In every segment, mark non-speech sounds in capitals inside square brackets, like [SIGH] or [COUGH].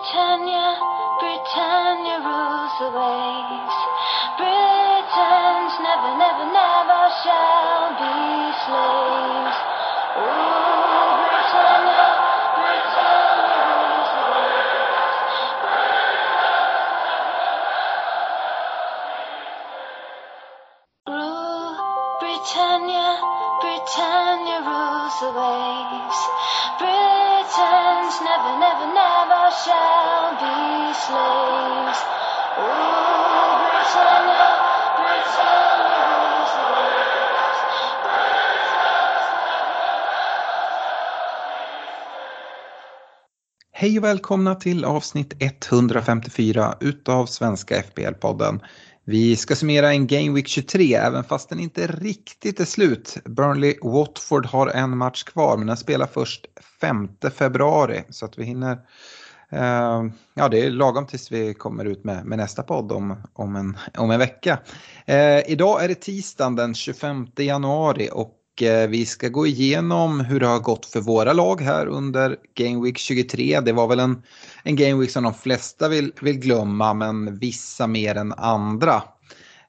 Britannia, Britannia rules the waves. Britons never, never, never shall be slaves. Ooh, Britannia, Britannia rules the waves. Rule Britannia, Britannia rules the waves. Shall be slaves. Ooh, Britannia, Britannia rules the waves. Hej och välkomna till avsnitt 154 utav Svenska FBL-podden. Vi ska summera en Game Week 23 även fast den inte riktigt är slut. Burnley-Watford har en match kvar men den spelar först 5 februari så att vi hinner eh, Ehm, ja, det är lagom tills vi kommer ut med, med nästa podd om, om, en, om en vecka. Eh, idag är det tisdagen den 25 januari och eh, vi ska gå igenom hur det har gått för våra lag här under Game Week 23. Det var väl en, en Game Week som de flesta vill, vill glömma men vissa mer än andra.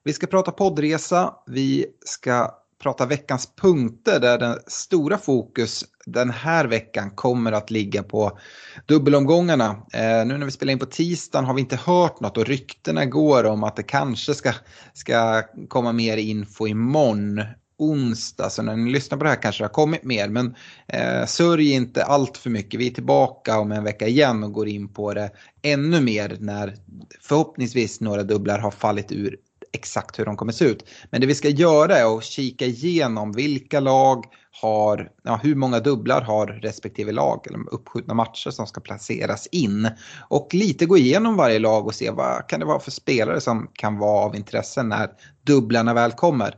Vi ska prata poddresa, vi ska prata veckans punkter där den stora fokus den här veckan kommer att ligga på dubbelomgångarna. Eh, nu när vi spelar in på tisdagen har vi inte hört något och ryktena går om att det kanske ska, ska komma mer info imorgon onsdag. Så när ni lyssnar på det här kanske det har kommit mer. Men eh, sörj inte allt för mycket. Vi är tillbaka om en vecka igen och går in på det ännu mer när förhoppningsvis några dubblar har fallit ur exakt hur de kommer se ut. Men det vi ska göra är att kika igenom vilka lag har, ja, hur många dubblar har respektive lag eller uppskjutna matcher som ska placeras in. Och lite gå igenom varje lag och se vad kan det vara för spelare som kan vara av intresse när dubblarna väl kommer.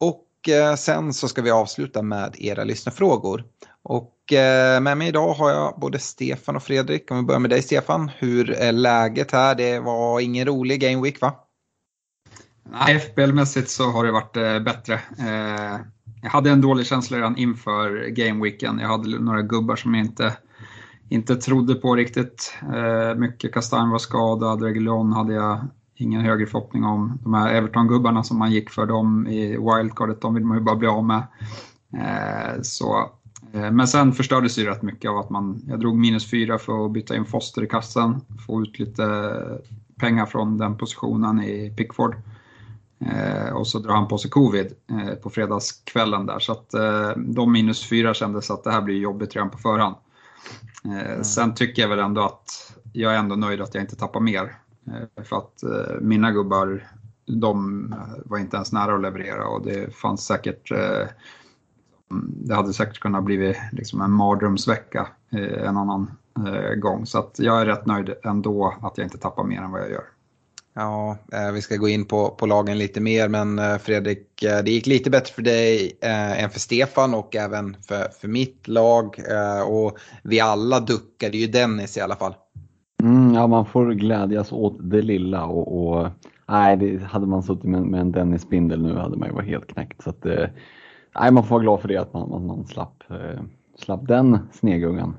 Och eh, sen så ska vi avsluta med era lyssnarfrågor. Och eh, med mig idag har jag både Stefan och Fredrik. Om vi börjar med dig Stefan, hur är läget här? Det var ingen rolig game week va? Nej, FBL-mässigt så har det varit eh, bättre. Eh, jag hade en dålig känsla redan inför gameweeken. Jag hade några gubbar som jag inte, inte trodde på riktigt. Eh, mycket Kastanj var skadad, Regulon hade jag ingen högre förhoppning om. De här Everton-gubbarna som man gick för dem i wildcardet, de vill man ju bara bli av med. Eh, så, eh, men sen förstördes det ju rätt mycket av att man, jag drog minus fyra för att byta in Foster i kassen, få ut lite pengar från den positionen i Pickford. Eh, och så drar han på sig covid eh, på fredagskvällen där. Så att eh, de minus fyra kändes att det här blir jobbigt redan på förhand. Eh, mm. Sen tycker jag väl ändå att jag är ändå nöjd att jag inte tappar mer. Eh, för att eh, mina gubbar, de var inte ens nära att leverera och det fanns säkert det hade säkert kunnat bli liksom en mardrömsvecka en annan gång. Så att jag är rätt nöjd ändå att jag inte tappar mer än vad jag gör. Ja, eh, vi ska gå in på, på lagen lite mer men eh, Fredrik, eh, det gick lite bättre för dig eh, än för Stefan och även för, för mitt lag. Eh, och vi alla duckade ju Dennis i alla fall. Mm, ja, man får glädjas åt det lilla och, och nej, det, hade man suttit med, med en Dennis-spindel nu hade man ju varit helt knäckt. Så att, eh, nej, man får vara glad för det att man, man, man slapp, slapp den snegungan.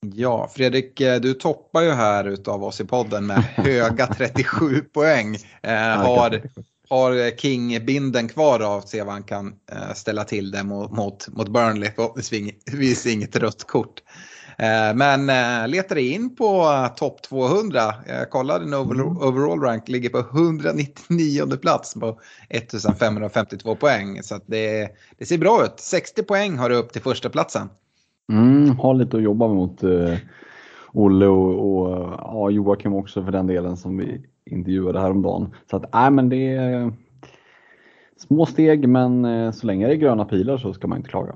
Ja, Fredrik, du toppar ju här utav oss i podden med [LAUGHS] höga 37 poäng. Eh, har, har King binden kvar av se vad han kan eh, ställa till det mot, mot, mot Burnley. Förhoppningsvis inget rött kort. Eh, men eh, letar in på topp 200. Jag kollade en overall, overall rank, ligger på 199 plats på 1552 poäng. Så det, det ser bra ut. 60 poäng har du upp till första platsen. Mm, har lite att jobba mot eh, Olle och, och ja, Joakim också för den delen som vi intervjuade häromdagen. Så att, nej, men det är små steg men eh, så länge det är gröna pilar så ska man inte klaga.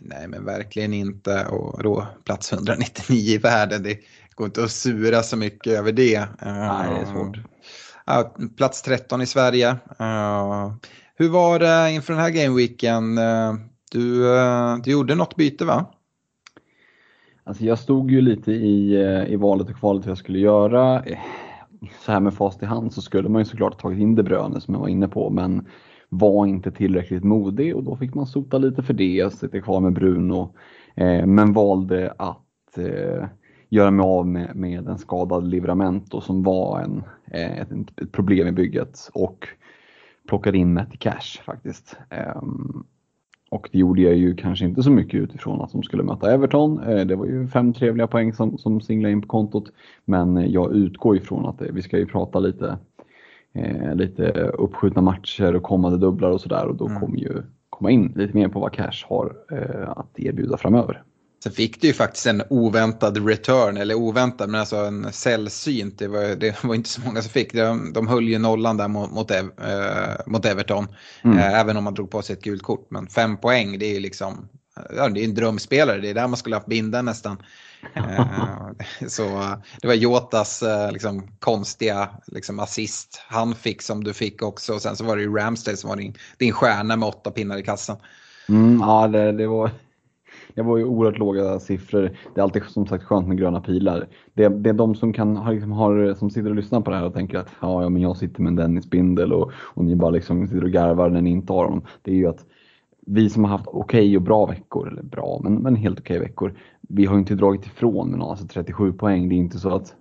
Nej men verkligen inte och då plats 199 i världen. Det går inte att sura så mycket över det. Nej, det är svårt. Uh, plats 13 i Sverige. Uh, hur var det inför den här gameweeken? Du, du gjorde något byte va? Alltså jag stod ju lite i, eh, i valet och kvalet hur jag skulle göra. Så här med fast i hand så skulle man ju såklart tagit in De Bruyne som jag var inne på men var inte tillräckligt modig och då fick man sota lite för det, sitta kvar med Bruno. Eh, men valde att eh, göra mig av med, med en skadad Livramento som var en, eh, ett, ett problem i bygget och plockade in Matty Cash faktiskt. Ehm, och det gjorde jag ju kanske inte så mycket utifrån att de skulle möta Everton. Eh, det var ju fem trevliga poäng som, som singlade in på kontot. Men jag utgår ifrån att det, vi ska ju prata lite, eh, lite uppskjutna matcher och kommande dubblar och sådär och då mm. kommer ju komma in lite mer på vad Cash har eh, att erbjuda framöver. Sen fick du ju faktiskt en oväntad return, eller oväntad, men alltså en sällsynt. Det var, det var inte så många som fick. De, de höll ju nollan där mot, mot, äh, mot Everton, mm. äh, även om man drog på sig ett gult kort. Men fem poäng, det är ju liksom, ja, det är en drömspelare. Det är där man skulle haft binden nästan. äh, så det var Jotas liksom, konstiga liksom, assist han fick som du fick också. Och sen så var det ju Ramsdale som var din, din stjärna med åtta pinnar i kassan. Mm, ja, det, det var det var ju oerhört låga siffror. Det är alltid som sagt skönt med gröna pilar. Det, det är de som, kan, har, liksom, har, som sitter och lyssnar på det här och tänker att ja, ja men jag sitter med en Dennis-bindel och, och ni bara liksom sitter och garvar när ni inte har dem. Det är ju att vi som har haft okej okay och bra veckor, eller bra, men, men helt okej okay veckor, vi har ju inte dragit ifrån med någon, alltså 37 poäng. Det är inte så att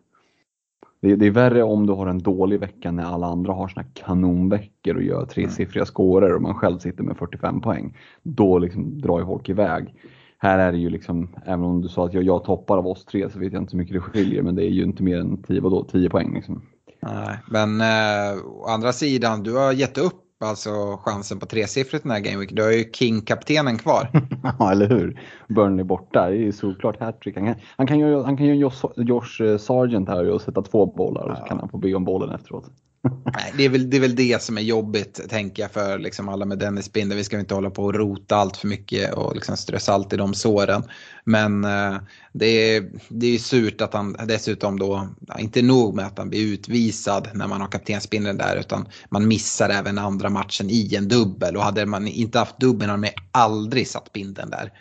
det, det, är värre om du har en dålig vecka när alla andra har såna kanonveckor och gör tresiffriga scorer och man själv sitter med 45 poäng. Då liksom drar ju folk iväg här är det ju liksom, även om du sa att jag, jag toppar av oss tre så vet jag inte så mycket det skiljer, men det är ju inte mer än 10, vadå, 10 poäng. Liksom. Nej, men eh, å andra sidan, du har gett upp alltså chansen på tresiffrigt den här gameweek. Du har ju King-kaptenen kvar. [LAUGHS] ja, eller hur. Burnley borta, det är ju såklart hattrick. Han kan, han kan ju, han kan ju Josh, Josh eh, Sargent här och sätta två bollar och så kan han få be om bollen efteråt. Nej, det, är väl, det är väl det som är jobbigt, tänker jag, för liksom alla med Dennis Binder. Vi ska inte hålla på och rota allt för mycket och liksom strö salt i de såren. Men eh, det, är, det är surt att han dessutom då, inte nog med att han blir utvisad när man har kaptensbindeln där, utan man missar även andra matchen i en dubbel. Och hade man inte haft dubbeln hade man aldrig satt binden där.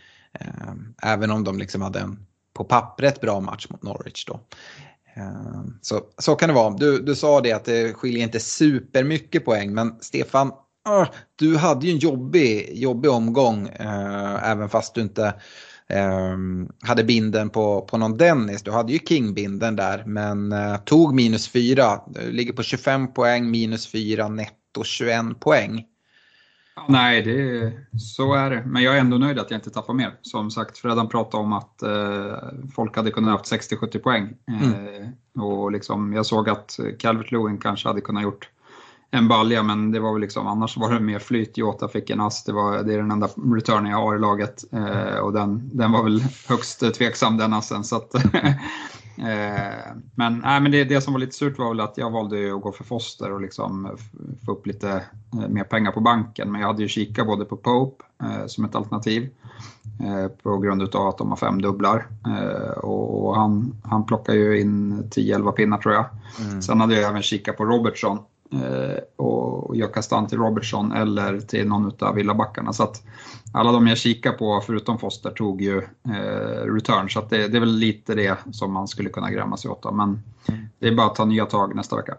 Eh, även om de liksom hade en på pappret bra match mot Norwich då. Ehm. Så, så kan det vara. Du, du sa det att det skiljer inte supermycket poäng, men Stefan, ah, du hade ju en jobbig, jobbig omgång, eh, även fast du inte eh, hade binden på, på någon Dennis. Du hade ju King-binden där, men eh, tog minus 4. Du ligger på 25 poäng, minus 4, netto 21 poäng. Nej, det, så är det. Men jag är ändå nöjd att jag inte tappar mer. Som sagt, Fredan pratade om att eh, folk hade kunnat haft 60-70 poäng. Mm. Eh, och liksom, jag såg att Calvert Lewin kanske hade kunnat gjort en balja, men det var väl liksom, annars var det mer flyt. Jota fick en ass, det, var, det är den enda returnen jag har i laget. Eh, och den, den var väl högst tveksam den assen. Så att, [LAUGHS] men, nej, men det, det som var lite surt var väl att jag valde att gå för Foster och liksom få upp lite eh, mer pengar på banken. Men jag hade ju kikat både på Pope eh, som ett alternativ på grund av att de har fem dubblar. och han, han plockar ju in 10-11 pinnar tror jag. Mm. Sen hade jag även kikat på Robertson Eh, Eh, och jag kastade till Robertson eller till någon av villabackarna. Så att alla de jag kikar på, förutom Foster, tog ju eh, return. Så det, det, är väl lite det som man skulle kunna gräma sig åt. Men det är bara att ta nya tag nästa vecka.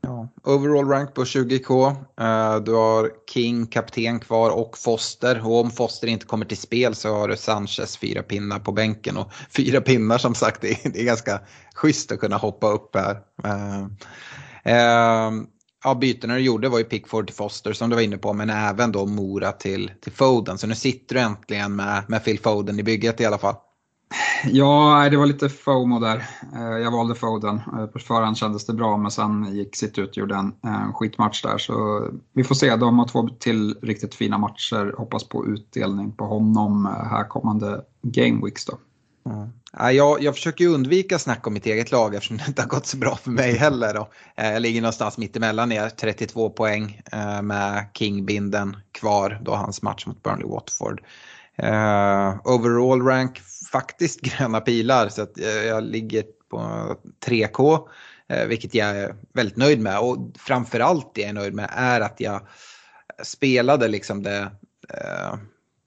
Ja. Overall rank på 20k. Uh, eh, du har King, kapten kvar och Foster. Och om Foster inte kommer till spel så har du Sanchez fyra pinnar på bänken. Och fyra pinnar som sagt, det är, det är ganska schysst att kunna hoppa upp här. Uh, uh, ja, bytena du gjorde var ju Pickford till Foster som du var inne på, men även då Mora till, till Foden. Så nu sitter du äntligen med, med Phil Foden i bygget i alla fall. Ja, det var lite FOMO där. Eh, jag valde Foden. Eh, på förhand kändes det bra, men sen gick sitt ut och gjorde en, skitmatch där. Så vi får se. De har två till riktigt fina matcher. Hoppas på utdelning på honom eh, här kommande Game Weeks då. Ja, jag, jag försöker undvika snack om mitt eget lag eftersom det inte har gått så bra för mig heller. Då. Eh, jag ligger någonstans mittemellan er, 32 poäng eh, med King-binden kvar då hans match mot Burnley Watford. Eh, overall rank faktiskt [LAUGHS] gröna pilar så att jag ligger på 3K. Vilket jag är väldigt nöjd med och framförallt det jag är nöjd med är att jag spelade liksom det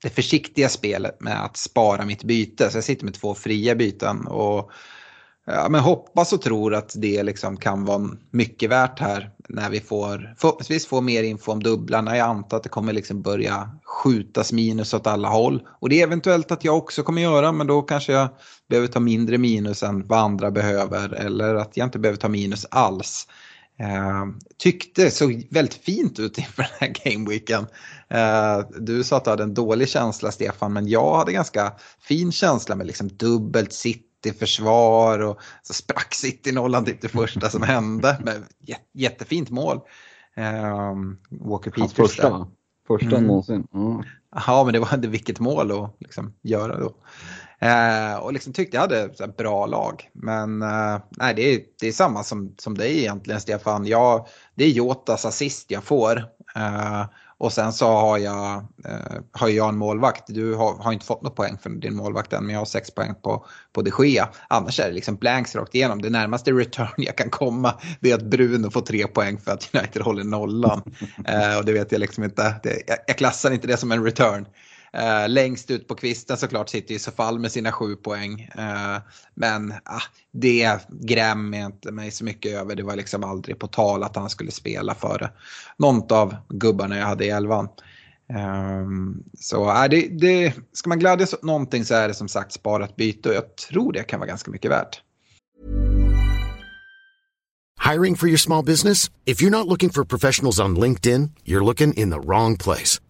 det försiktiga spelet med att spara mitt byte. Så jag sitter med två fria byten och ja, men hoppas och tror att det liksom kan vara mycket värt här när vi får förhoppningsvis får mer info om dubblarna. Jag antar att det kommer liksom börja skjutas minus åt alla håll. Och det är eventuellt att jag också kommer göra men då kanske jag behöver ta mindre minus än vad andra behöver eller att jag inte behöver ta minus alls. Eh, tyckte såg väldigt fint ut inför den här gameweeken. Uh, du sa att du hade en dålig känsla Stefan, men jag hade ganska fin känsla med liksom dubbelt City-försvar och så sprack City-nollan typ det första som hände. Med jättefint mål. Uh, Walker Peters. Hans första va? Första mm. någonsin. Mm. Ja, men det var vilket mål att liksom göra då. Eh, och liksom tyckte jag hade så bra lag. Men eh, nej, det, är, det är samma som, som dig egentligen Stefan. Jag, det är Jotas assist jag får. Eh, och sen så har jag, eh, har jag en målvakt. Du har, har, inte fått något poäng för din målvakt än men jag har sex poäng på, på de Gea. Annars är det liksom blanks rakt igenom. Det närmaste return jag kan komma det är att Bruno får tre poäng för att United håller nollan. [LAUGHS] Eh, och det vet jag liksom inte. Det, jag, jag klassar inte det som en return. Eh, längst ut på kvisten såklart sitter ju Sofall med sina sju poäng. Eh, men ah, det grämmer jag inte mig så mycket över. Det var liksom aldrig på tal att han skulle spela före någon av gubbarna jag hade i elvan. Um, så äh, det, det, ska man glädjas åt någonting så är det som sagt sparat byte och jag tror det kan vara ganska mycket värt. Hiring for your small business? If you're not looking for professionals on LinkedIn, you're looking in the wrong place.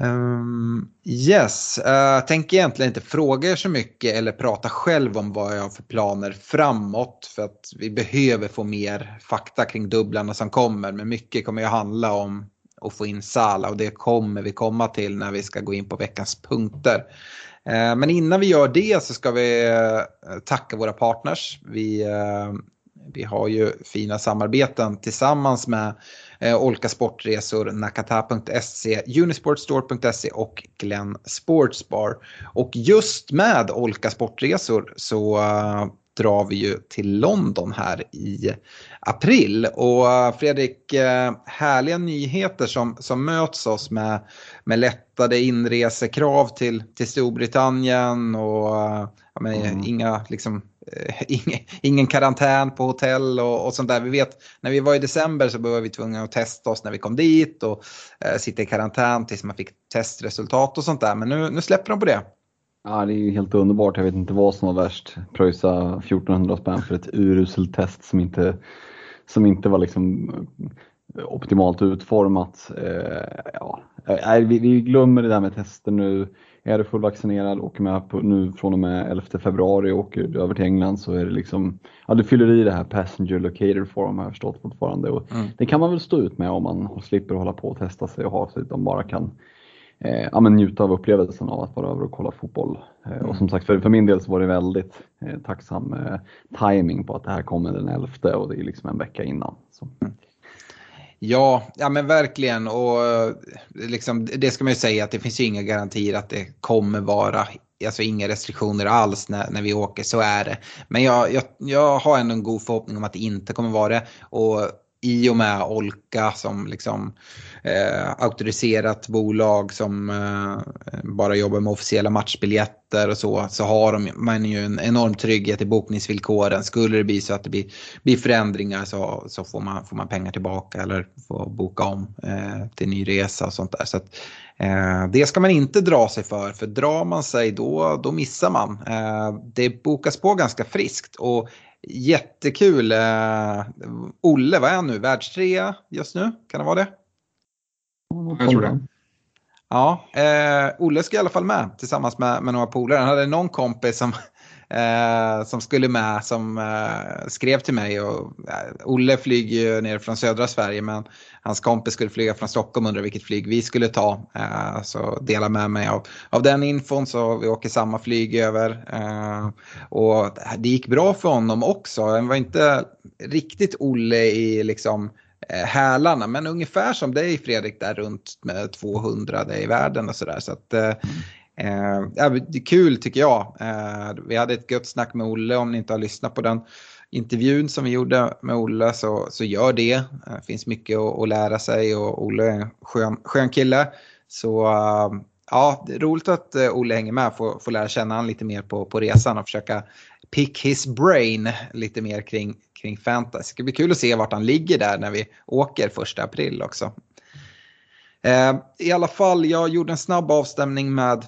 Um, yes, eh, uh, tänker egentligen inte fråga er så mycket eller prata själv om vad jag har för planer framåt. För att vi behöver få mer fakta kring dubblarna som kommer. Men mycket kommer ju handla om att få in Sala och det kommer vi komma till när vi ska gå in på veckans punkter. Uh, men innan vi gör det så ska vi uh, tacka våra partners. Vi, vi har ju fina samarbeten tillsammans med eh, Olka Sportresor, Nakata.se, Unisportstore.se och Glenn Sportsbar. Och just med Olka Sportresor så uh, drar vi ju till London här i april. Och eh, Fredrik, eh, härliga nyheter som, som möts oss med, med lättade inresekrav till, till Storbritannien och menar, mm. inga liksom, Eh, [LAUGHS] ingen, ingen karantän på hotell och, och, sånt där. Vi vet när vi var i december så var vi tvungna att testa oss när vi kom dit och eh, sitta i karantän tills man fick testresultat och sånt där. Men nu, nu släpper de på det. Ja, det är ju helt underbart. Jag vet inte vad som var värst. Pröjsa 1400 spänn för ett uruselt test som inte, som inte var liksom optimalt utformat. Eh, ja, vi, vi glömmer det där med tester nu. Är du fullvaccinerad, åker med på, nu från och med 11 februari och åker du över till England så är det liksom, ja du fyller i det här passenger locator form har jag förstått fortfarande. Och mm. Det kan man väl stå ut med om man slipper hålla på och testa sig och ha sig utan bara kan eh, ja, men njuta av upplevelsen av att vara över och kolla fotboll. Eh, mm. Och som sagt för, för min del så var det väldigt eh, tacksam eh, timing på att det här kommer den 11 och det är liksom en vecka innan. Så. Mm. Ja, ja men verkligen. Och eh, liksom, det ska man ju säga att det finns ju inga garantier att det kommer vara alltså inga restriktioner alls när, när vi åker, så är det. Men jag, jag, jag har ändå en god förhoppning om att det inte kommer vara det. Och i och med Olka som liksom eh, auktoriserat bolag som eh, bara jobbar med officiella matchbiljetter och så, så har de, man ju en enorm trygghet i bokningsvillkoren. Skulle det bli så att det blir, blir förändringar så, så får, man, får man pengar tillbaka eller får boka om eh, till ny resa och sånt där. Så att, eh, det ska man inte dra sig för, för drar man sig då, då missar man. Eh, det bokas på ganska friskt och Jättekul. Uh, Olle, vad är han nu? Världstrea just nu? Kan det vara det? Jag tror det. Ja, uh, Olle ska i alla fall med tillsammans med, med några polare. Han hade någon kompis som eh, som skulle med som eh, skrev till mig. Och, eh, Olle flyger ju ner från södra Sverige men hans kompis skulle flyga från Stockholm och undrade vilket flyg vi skulle ta. Eh, så dela med mig av, av den infon så vi åker samma flyg över. Eh, och det gick bra för honom också. Han var inte riktigt Olle i liksom eh, hälarna. Men ungefär som dig Fredrik där runt med 200 i världen och sådär. Så att, eh, mm eh, det är kul tycker jag. Eh, vi hade ett gött snack med Olle om ni inte har lyssnat på den intervjun som vi gjorde med Olle så, så gör det. Eh, det finns mycket att, att lära sig och Olle är en skön, skön kille. Så eh, ja, det är roligt att eh, Olle hänger med och får, får lära känna honom lite mer på, på resan och försöka pick his brain lite mer kring, kring fantasy. Det ska bli kul att se vart han ligger där när vi åker första april också. Eh, I alla fall, jag gjorde en snabb avstämning med,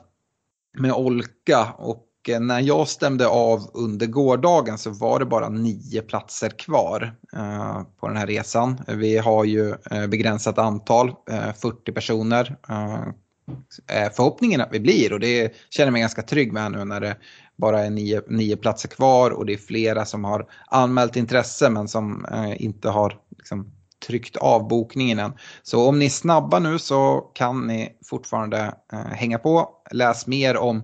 med Olka och eh, när jag stämde av under gårdagen så var det bara nio platser kvar eh, på den här resan. Vi har ju eh, begränsat antal, 40 personer. Förhoppningen att vi blir och det känner jag mig ganska trygg med nu när det bara är nio, nio platser kvar och det är flera som har anmält intresse men som inte har liksom, tryckt av bokningen än. Så om ni är snabba nu så kan ni fortfarande hänga på. Läs mer om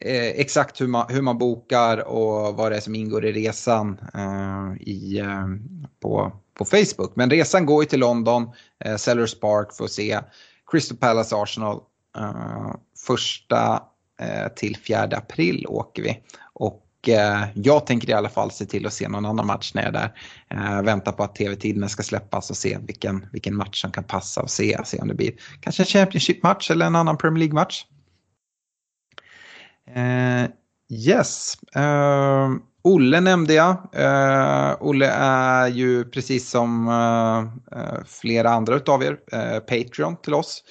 eh, exakt hur man, hur man bokar och vad det är som ingår i resan eh, i, eh, på, på Facebook. Men resan går ju till London, eh, Sellers Park för att se Crystal Palace Arsenal. Eh, första eh, till fjärde april åker vi. Och eh, jag tänker i alla fall se till att se någon annan match när jag är där. Eh, vänta på att tv-tiderna ska släppas och se vilken, vilken match som kan passa och se, se om det blir kanske en Championship-match eller en annan Premier League-match. Eh, yes. Eh, Olle nämnde jag. Eh, Olle är ju precis som eh, eh, flera andra av er eh, Patreon till oss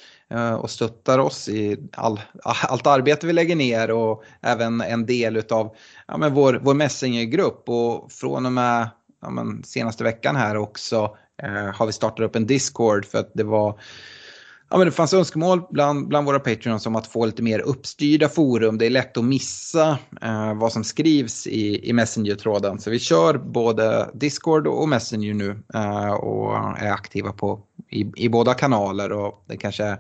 och stöttar oss i all, allt arbete vi lägger ner och även en del av ja, men vår, vår Messengergrupp. Och från och med ja, men senaste veckan här också har vi startat upp en Discord för att det var ja, men det fanns önskemål bland, bland våra Patreons om att få lite mer uppstyrda forum. Det är lätt att missa eh, vad som skrivs i, i Messenger-tråden. Så vi kör både Discord och Messenger nu eh, och är aktiva på, i, i båda kanaler. Och det kanske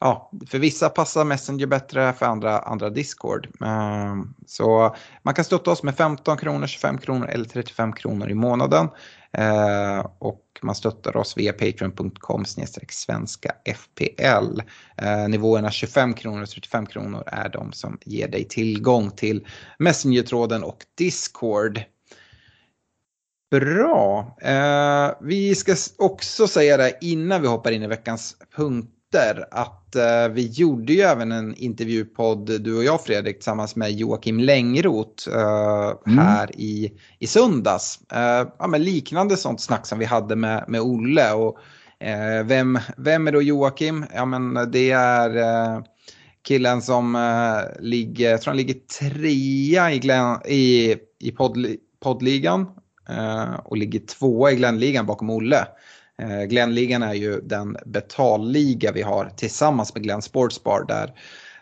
ja, för vissa passar Messenger bättre, för andra, andra Discord. Eh, så man kan stötta oss med 15 kronor, 25 kronor eller 35 kronor i månaden. Eh, och man stöttar oss via patreon.com svenska FPL. Eh, nivåerna 25 kronor och 35 kronor är de som ger dig tillgång till Messenger-tråden och Discord. Bra. Eh, vi ska också säga det innan vi hoppar in i veckans punkter att eh, vi gjorde ju även en intervjupodd, du och jag Fredrik, tillsammans med Joakim Längroth eh, mm. här i, i söndags. Eh, ja, men liknande sånt snack som vi hade med, med Olle. Och, eh, vem, vem är då Joakim? Ja, men det är eh, killen som eh, ligger, jag tror han ligger trea i, Glenn, i, i podd, poddligan och ligger tvåa i Glennligan bakom Olle. Eh, Glenligan är ju den betalliga vi har tillsammans med Glenn Sportsbar där,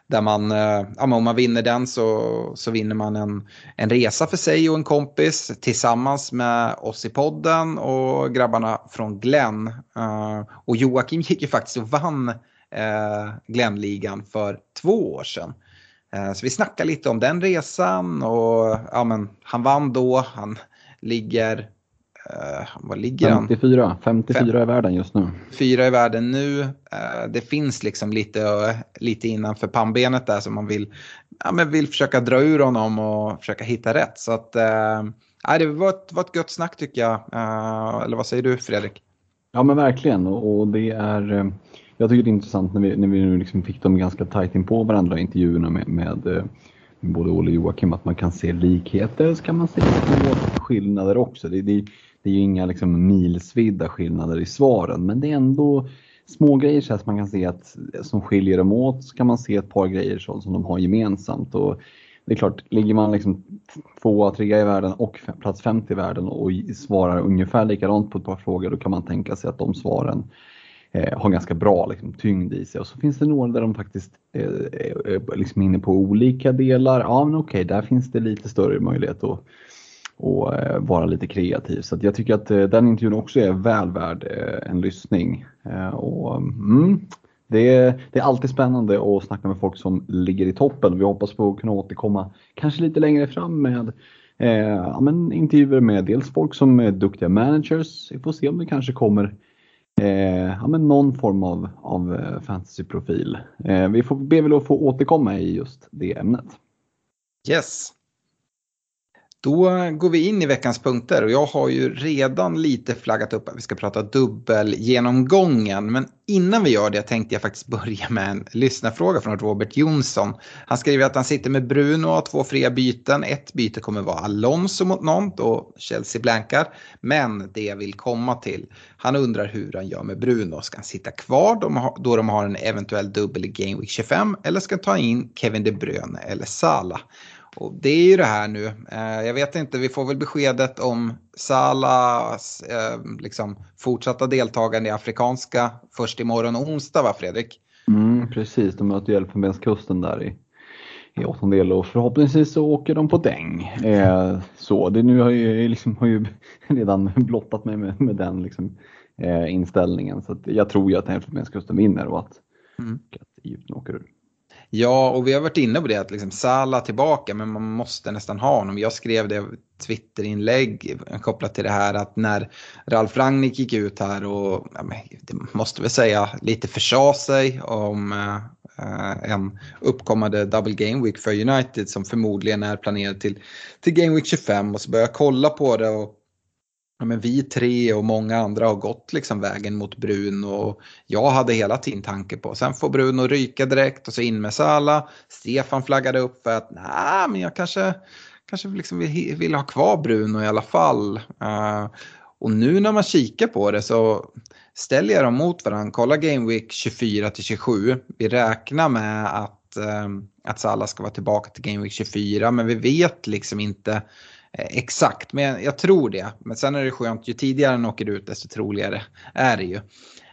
där man, eh, ja, om man vinner den så, så vinner man en, en resa för sig och en kompis tillsammans med oss i podden och grabbarna från Glenn. Eh, och Joakim gick ju faktiskt och vann Glenligan för två år sedan. Så vi snackar lite om den resan och ja, men, han vann då, han ligger Uh, vad ligger 54, han? 54 i världen just nu. Fyra i världen nu. Uh, det finns liksom lite, uh, lite innanför pannbenet där som man vill, ja, men vill försöka dra ur honom och försöka hitta rätt. Så att, uh, det var ett, var ett gött snack tycker jag. eller vad säger du Fredrik? Ja men verkligen och, det är jag tycker det är intressant när vi, när vi nu liksom fick dem ganska tajt in på varandra intervjuerna med, med, med både Olle och Joakim att man kan se likheter så kan man se skillnader också. Det, det, det är ju inga liksom milsvidda skillnader i svaren, men det är ändå små grejer så att man kan se att som skiljer dem åt så kan man se ett par grejer så, som de har gemensamt. Och det är klart, ligger man liksom tvåa, trea i världen och plats 50 i världen och svarar ungefär likadant på ett par frågor, då kan man tänka sig att de svaren eh, har ganska bra liksom, tyngd i sig. Och så finns det några där de faktiskt eh, är liksom inne på olika delar. Ja men okej, där finns det lite större möjlighet att och eh, vara lite kreativ. Så jag tycker att eh, den intervjun också är väl värd eh, en lyssning. Och, mm, det, är, det är alltid spännande att snacka med folk som ligger i toppen. Vi hoppas på att kunna återkomma kanske lite längre fram med eh, ja, men intervjuer med dels folk som är duktiga managers. Vi får se om det kanske kommer eh, ja, men någon form av, av fantasyprofil. Eh, vi får be väl att få återkomma i just det ämnet. Yes. Då går vi in i veckans punkter och jag har ju redan lite flaggat upp att vi ska prata dubbelgenomgången. Men innan vi gör det tänkte jag faktiskt börja med en lyssnarfråga från Robert Jonsson. Han skriver att han sitter med Bruno och har två fria byten. Ett byte kommer vara Alonso mot någon och Chelsea blankar. Men det jag vill komma till, han undrar hur han gör med Bruno. Ska han sitta kvar då de har en eventuell dubbel i Game Week 25 eller ska han ta in Kevin De Bruyne eller Salah? Och det är ju det här nu. Eh, jag vet inte, vi får väl beskedet om Salas eh, liksom, fortsatta deltagande i Afrikanska först imorgon onsdag va Fredrik? Mm, precis, de möter ju Elfenbenskusten där i, i åttondel och förhoppningsvis så åker de på däng. Eh, så det nu har ju, liksom, har ju [LAUGHS] redan blottat mig med, med den liksom, eh, inställningen så jag tror ju att Elfenbenskusten vinner och att, mm. att Egypten åker ur. Ja, och vi har varit inne på det att liksom Sala tillbaka, men man måste nästan ha honom. Jag skrev det Twitterinlägg kopplat till det här att när Ralf Rangnick gick ut här och, ja, det måste väl säga, lite försa sig om eh, en uppkommande double game week för United som förmodligen är planerad till, till game week 25 och så började jag kolla på det och ja, men vi tre och många andra har gått liksom vägen mot Bruno och jag hade hela tiden tanke på sen får Bruno ryka direkt och så in med Sala. Stefan flaggade upp för att nej men jag kanske, kanske liksom vill, vill ha kvar Bruno i alla fall. Uh, och nu när man kikar på det så ställer jag dem mot varandra. Kolla Game Week 24 till 27. Vi räknar med att, uh, att Salah ska vara tillbaka till Game Week 24 men vi vet liksom inte exakt, men jag tror det. Men sen är det skönt, ju tidigare den åker ut desto troligare är det ju.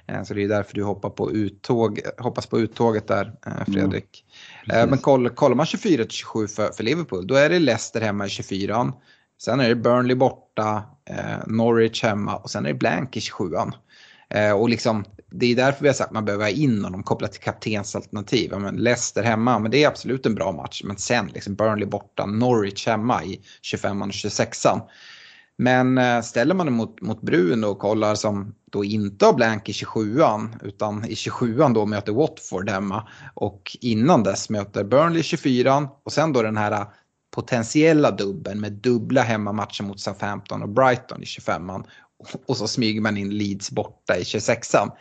Eh, så det är därför du hoppar på uttåg, hoppas på uttåget där, eh, mm. Fredrik. Mm, men koll, kollar man 24-27 för, för Liverpool, då är det Leicester hemma i 24 Sen är det Burnley borta, Norwich hemma och sen är det Blank i 27 Och liksom, det är därför vi har sagt att man behöver ha in honom kopplat till kaptensalternativ. Ja, men Leicester hemma, men det är absolut en bra match. Men sen liksom Burnley borta, Norwich hemma i 25 och 26 Men eh, ställer man det mot, mot Brun och kollar som då inte har blank i 27an utan i 27an då möter Watford hemma och innan dess möter Burnley i 24an och sen då den här eh, potentiella dubben med dubbla hemmamatcher mot Southampton och Brighton i 25an och så smyger man in Leeds borta i 26an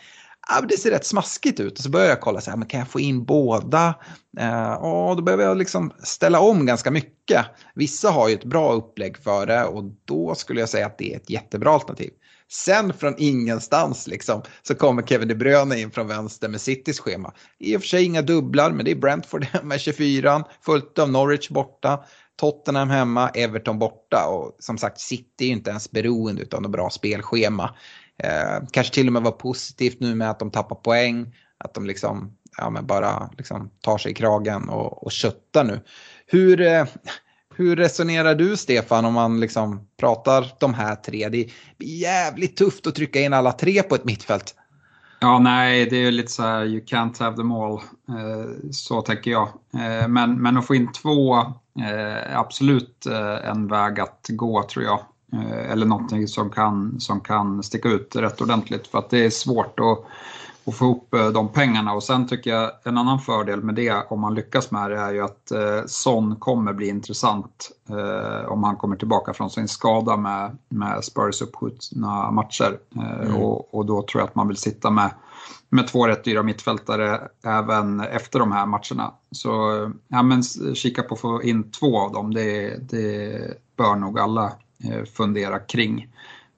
ja, det ser rätt smaskigt ut. Och så börjar jag kolla, så här, men kan jag få in båda? Eh, ja, då behöver jag liksom ställa om ganska mycket. Vissa har ju ett bra upplägg för det och då skulle jag säga att det är ett jättebra alternativ. Sen från ingenstans liksom, så kommer Kevin De Bruyne in från vänster med Citys schema. I och för sig inga dubblar, men det är Brentford hemma i 24 fullt av Norwich borta. Tottenham hemma, Everton borta och som sagt City är ju inte ens beroende av något bra spelschema. Eh, kanske till och med var positivt nu med att de tappar poäng. Att de liksom, ja, men bara liksom tar sig i kragen och, och köttar nu. Hur, eh, hur resonerar du Stefan om man liksom pratar de här tre? Det är jävligt tufft att trycka in alla tre på ett mittfält. Ja, nej, det är ju lite så här, you can't have them all. Eh, så tänker jag. Eh, men, men att få in två är absolut en väg att gå tror jag. Eller någonting som kan, som kan sticka ut rätt ordentligt för att det är svårt att, att få ihop eh, de pengarna. Och sen tycker jag en annan fördel med det om man lyckas med det är ju att eh, Son kommer bli intressant eh, om han kommer tillbaka från sin skada med, med Spurs uppskjutna matcher. Mm. och, och då tror jag att man vill sitta med med två rätt dyra mittfältare även efter de här matcherna. Så ja, men kika på att få in två av dem, det, det bör nog alla fundera kring.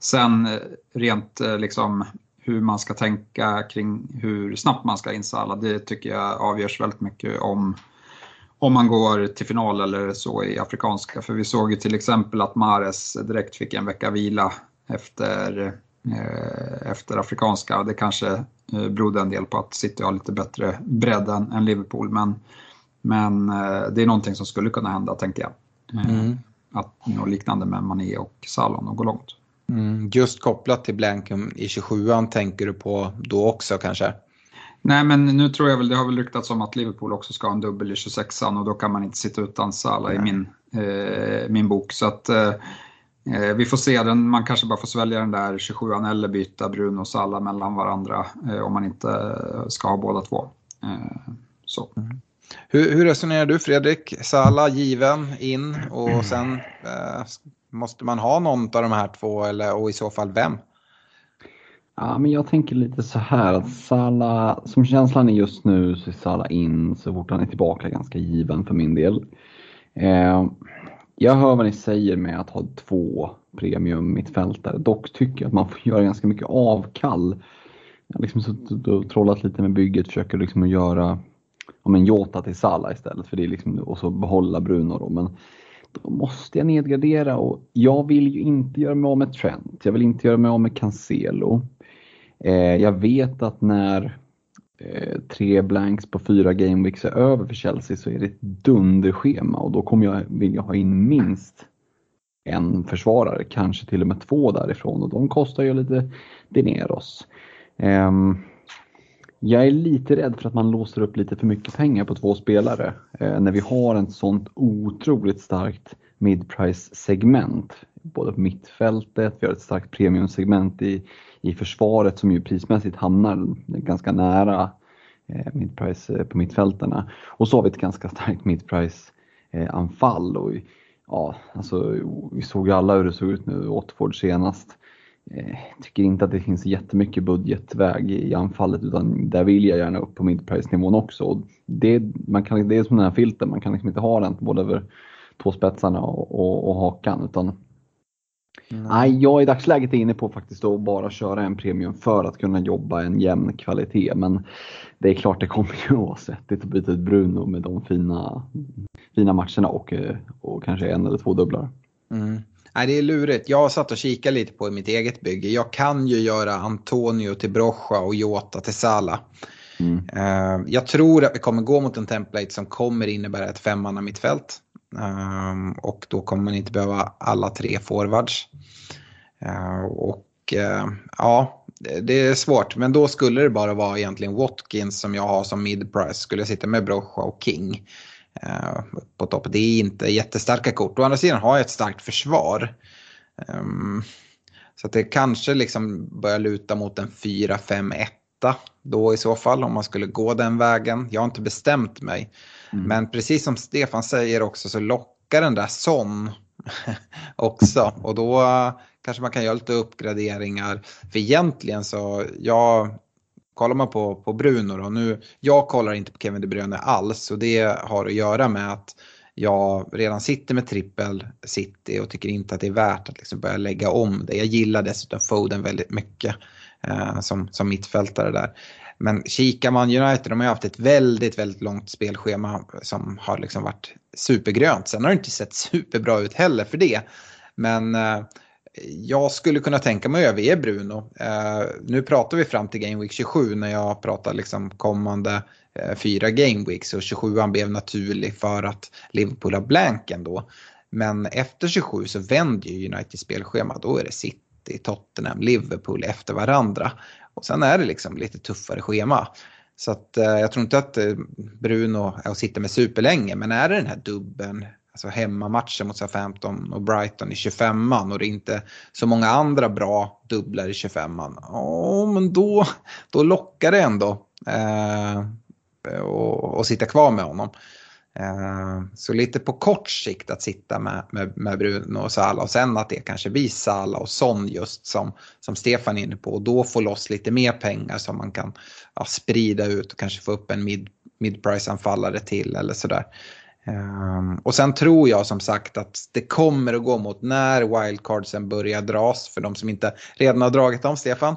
Sen rent liksom hur man ska tänka kring hur snabbt man ska insalla, det tycker jag avgörs väldigt mycket om om man går till final eller så i Afrikanska. För vi såg ju till exempel att Mares direkt fick en vecka vila efter eh, efter afrikanska. Det kanske eh, berodde en del på att City har lite bättre bredd än, än Liverpool. Men, men eh, det är någonting som skulle kunna hända, tänker jag. Eh, Mm. Att något liknande med Mané och Salah går långt. Mm, just kopplat till Blankum i 27an tänker du på då också kanske? Nej, men nu tror jag väl, det har väl ryktats om att Liverpool också ska ha en dubbel i 26an och då kan man inte sitta utan Salah i min, eh, min bok. Så att eh, eh, vi får se, den, man kanske bara får svälja den där 27an eller byta Bruno och Salah mellan varandra eh, om man inte ska ha båda två. Eh, så. Hur, hur resonerar du Fredrik? Sala given in och sen eh, måste man ha någon av de här två eller, och i så fall vem? Ja, men jag tänker lite så här att Sala, som känslan är just nu så är Salah in så fort han är tillbaka ganska given för min del. Eh, jag hör vad ni säger med att ha två premium mittfältare. Dock tycker jag att man får göra ganska mycket avkall. Jag har liksom suttit och trollat lite med bygget, försöker liksom att göra ja, men Jota till Salah istället för det är liksom, och så behålla Bruno då. Men då måste jag nedgradera och jag vill ju inte göra mig av med Trent. Jag vill inte göra mig av med Cancelo. Eh, jag vet att när eh, tre blanks på fyra gameweeks är över för Chelsea så är det ett dunderschema och då kommer jag vilja ha in minst en försvarare, kanske till och med två därifrån och de kostar ju lite dineros. Ehm, jag är lite rädd för att man låser upp lite för mycket pengar på två spelare eh, när vi har ett sånt otroligt starkt mid-price segment. Både på mittfältet, vi har ett starkt premiumsegment i, i försvaret som ju prismässigt hamnar ganska nära eh, mid-price eh, på mittfältarna. Och så har vi ett ganska starkt mid-price eh, anfall. Och, ja, alltså, vi såg ju alla hur det såg ut nu, Watford senast. Eh, tycker inte att det finns jättemycket budgetväg i anfallet utan där vill jag gärna upp på midprice-nivån också. Och det, man kan, det är som den här filten, man kan liksom inte ha den både över två spetsarna och, och, och hakan. Utan, Nej, jag i dagsläget är inne på faktiskt att bara köra en premium för att kunna jobba en jämn kvalitet. Men det är klart det kommer ju [LAUGHS] vara svettigt att byta ut Bruno med de fina, fina matcherna och, eh, och kanske en eller två dubblar. Mm. Nej, det är lurigt. Jag har satt och kikat lite på mitt eget bygge. Jag kan ju göra Antonio till Brocha och Jota till Sala. Mm. Uh, jag tror att vi kommer gå mot en template som kommer innebära ett femmanna mittfält. Um, och då kommer man inte behöva alla tre forwards. Uh, och ja, det, är svårt. Men då skulle det bara vara egentligen Watkins som jag har som mid-price. Skulle jag sitta med Brocha och King på topp. Det är inte jättestarka kort. Å andra sidan har jag ett starkt försvar. Um, så att det kanske liksom börjar luta mot en 4-5-1 då i så fall om man skulle gå den vägen. Jag har inte bestämt mig. Mm. Men precis som Stefan säger också så lockar den där sån [LAUGHS] också. Och då kanske man kan göra lite uppgraderingar. För egentligen så, jag kollar man på, på Bruno då, nu, jag kollar inte på Kevin De Bruyne alls och det har att göra med att jag redan sitter med trippel city och tycker inte att det är värt att liksom börja lägga om det. Jag gillar dessutom Foden väldigt mycket eh, som, som mittfältare där. Men kikar man United, de har ju haft ett väldigt, väldigt långt spelschema som har liksom varit supergrönt. Sen har det inte sett superbra ut heller för det. Men eh, jag skulle kunna tänka mig att överge Bruno. Eh, nu pratar vi fram till Game Week 27 när jag pratar liksom kommande eh, fyra Game Weeks och 27an blev naturlig för att Liverpool har blanken då. Men efter 27 så vänder ju Uniteds spelschema. Då är det City, Tottenham, Liverpool efter varandra. Och sen är det liksom lite tuffare schema. Så att, eh, jag tror inte att eh, Bruno är och sitter med superlänge. Men är det den här dubben, alltså hemmamatchen mot Southampton och Brighton i 25an och det är inte så många andra bra dubblar i 25an. Ja, men då, då lockar det ändå eh, och, och sitta kvar med honom. Eh, så lite på kort sikt att sitta med, med, med Bruno och Salah och sen att det kanske blir Salah och Son just som, som Stefan är inne på och då få loss lite mer pengar som man kan ja, sprida ut och kanske få upp en mid, mid-price-anfallare till eller sådär. Um, och sen tror jag som sagt att det kommer att gå mot när wildcardsen börjar dras för de som inte redan har dragit dem, Stefan.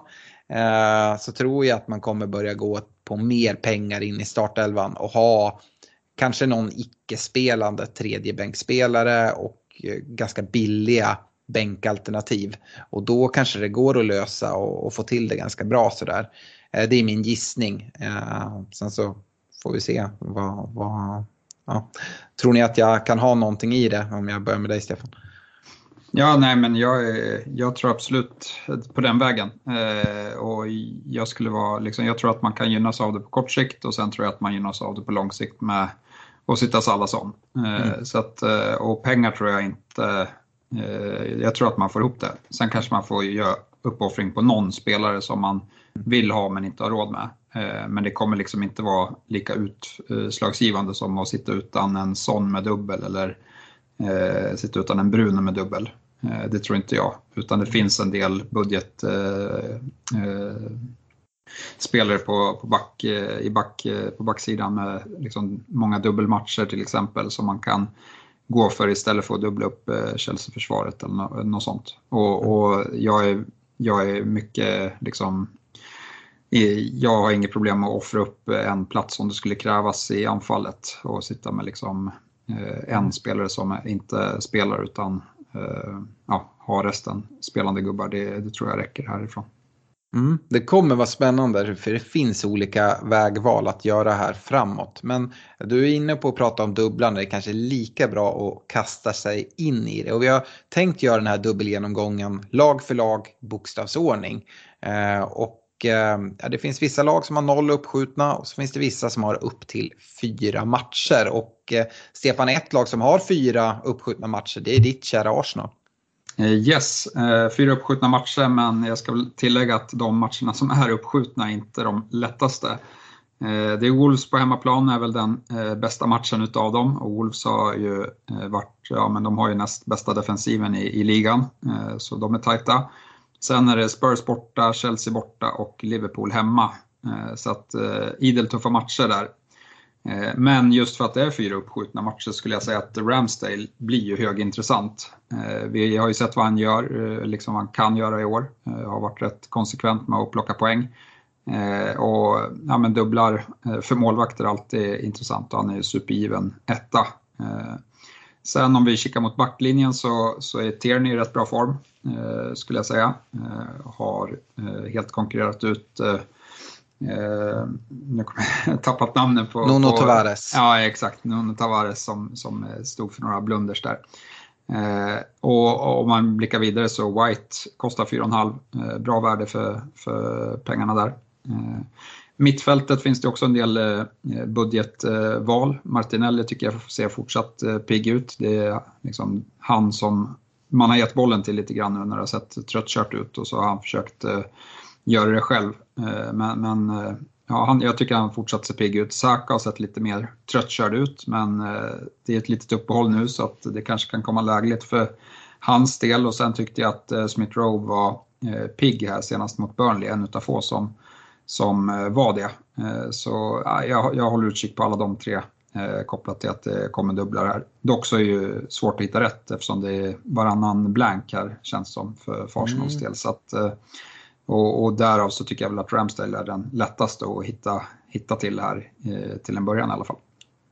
Uh, så tror jag att man kommer börja gå på mer pengar in i startelvan och ha kanske någon icke-spelande tredjebänkspelare och eh, ganska billiga bänkalternativ. Och då kanske det går att lösa och, och få till det ganska bra sådär. Uh, det är min gissning. Ehm, sen så får vi se vad, vad ja. Tror ni att jag kan ha någonting i det om jag börjar med dig Stefan? Ja, nej men jag, jag tror absolut på den vägen. Eh, och jag skulle vara, liksom, jag tror att man kan gynnas av det på kort sikt och sen tror jag att man gynnas av det på lång sikt med att sitta Salasson. Eh, mm. så att, eh, och pengar tror jag inte, eh, jag tror att man får ihop det. Sen kanske man får göra uppoffring på någon spelare som man vill ha men inte har råd med. Eh, men det kommer liksom inte vara lika utslagsgivande som att sitta utan en sån med dubbel eller eh, sitta utan en brun med dubbel. Eh, det tror inte jag, utan det finns en del budget eh, på, på, back, i back, på backsidan med liksom många dubbelmatcher till exempel som man kan gå för istället för att dubbla upp Chelsea-försvaret eller något, något sånt. Och, och, jag, är, jag är mycket liksom jag har inget problem med att offra upp en plats om det skulle krävas i anfallet och sitta med liksom en spelare som inte spelar utan Eh, ja, ha resten spelande gubbar. Det, det tror jag räcker härifrån. Mm, det kommer vara spännande för det finns olika vägval att göra här framåt. Men du är inne på att prata om dubblar det är kanske lika bra att kasta sig in i det. Och vi har tänkt göra den här dubbelgenomgången lag för lag, bokstavsordning. Eh, och Eh, Eh, ja, det finns vissa lag som har noll uppskjutna och så finns det vissa som har upp till fyra matcher. Och eh, Stefan, ett lag som har fyra uppskjutna matcher, det är ditt kära Arsenal. Eh, yes, eh, fyra uppskjutna matcher men jag ska tillägga att de matcherna som är uppskjutna är inte de lättaste. Det är Wolves på hemmaplan är väl den bästa matchen utav dem och Wolves har ju varit, ja men de har ju näst bästa defensiven i, i ligan så de är tajta. Sen är det Spurs borta, Chelsea borta och Liverpool hemma. Eh, så att eh, idel tuffa matcher där. Eh, men just för att det är fyra uppskjutna matcher skulle jag säga att Ramsdale blir ju högintressant. Eh, vi har ju sett vad han gör, eh, liksom vad han kan göra i år. Har varit rätt konsekvent med att plocka poäng. Och ja, men dubblar för målvakter är alltid intressant och han är ju supergiven etta. Sen om vi kikar mot backlinjen så, så är Tierney i rätt bra form, eh, skulle jag säga. Eh, har eh, helt konkurrerat ut eh, eh, nu kommer [LAUGHS] jag tappat namnen på... Nuno på, Tavares. Ja, exakt. Nuno Tavares som, som stod för några blunders där. Eh, och om man blickar vidare så White kostar 4,5. Eh, bra värde för, för pengarna där. Mittfältet finns det också en del eh, budgetval. Martinelli tycker jag ser fortsatt eh, pigg ut. Det är liksom han som man har gett bollen till lite grann nu när det har sett tröttkört ut och så har han försökt eh, göra det själv. Men, men ja, han, jag tycker han fortsatt ser pigg ut. Saka har sett lite mer tröttkörd ut men det är ett litet uppehåll nu så att det kanske kan komma lägligt för hans del och sen tyckte jag att Smith Rowe var pigg här senast mot Burnley, en utav få som som eh, var det. Eh, så jag, jag håller utkik på alla de tre eh, kopplat till att det kommer dubblar här. Dock så är det ju svårt att hitta rätt eftersom det är varannan blank här känns som för, för Arsenals mm. del. Så att, och, och därav så tycker jag väl att Ramsdale är den lättaste att hitta, hitta till här till en början i alla fall.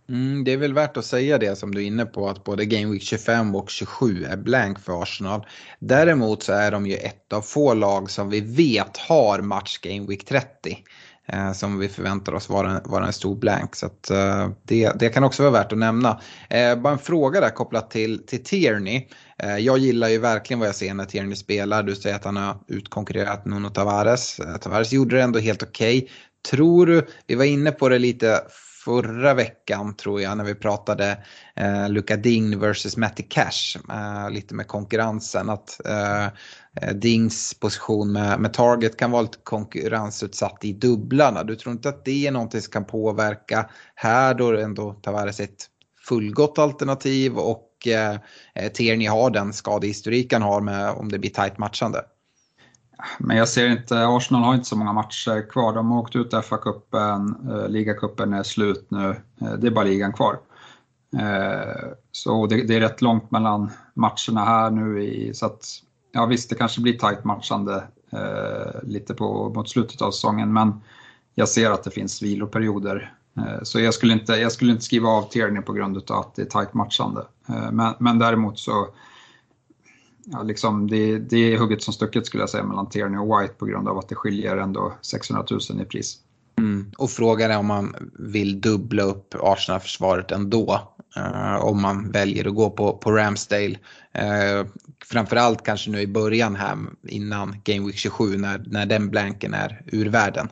Mm, det är väl värt att säga det som du är inne på att både Game Week 25 och 27 är blank för Arsenal. Däremot så är de ju ett av få lag som vi vet har match Game Week 30. Eh, som vi förväntar oss vara, vara en stor blank. Så att, eh, det, det kan också vara värt att nämna. Eh, bara en fråga där kopplat till, till Tierney. Eh, jag gillar ju verkligen vad jag ser när Tierney spelar. Du säger att han har utkonkurrerat Nuno Tavares. Eh, Tavares gjorde det ändå helt okej. Okay. Tror du, vi var inne på det lite förra veckan tror jag när vi pratade eh, Luka Ding versus Matty Cash. Eh, lite med konkurrensen. Att eh, eh Dings position med, med Target kan vara lite konkurrensutsatt i dubblarna. Du tror inte att det är någonting som kan påverka här då ändå Tavares ett fullgott alternativ och eh, eh Tierney har den skadehistorik han har med om det blir tajt matchande? Men jag ser inte, Arsenal har inte så många matcher kvar. De har åkt ut FA-cupen, eh, ligacupen är slut nu. Eh, det är bara ligan kvar. Eh, så det, det, är rätt långt mellan matcherna här nu. I, så att, ja visst, det kanske blir tajt matchande eh, lite på, mot slutet av säsongen, men jag ser att det finns viloperioder. Eh, så jag skulle, inte, jag skulle inte skriva av Tierney på grund av att det är tajt matchande. Eh, men, men däremot så ja, liksom det, det är hugget som stucket skulle jag säga mellan Tierney och White på grund av att det skiljer ändå 600 000 i pris. Mm. Och frågan är om man vill dubbla upp Arsenal-försvaret ändå. Uh, om man väljer att gå på, på Ramsdale. Uh, framförallt kanske nu i början här innan Game Week 27 när, när den blanken är ur världen.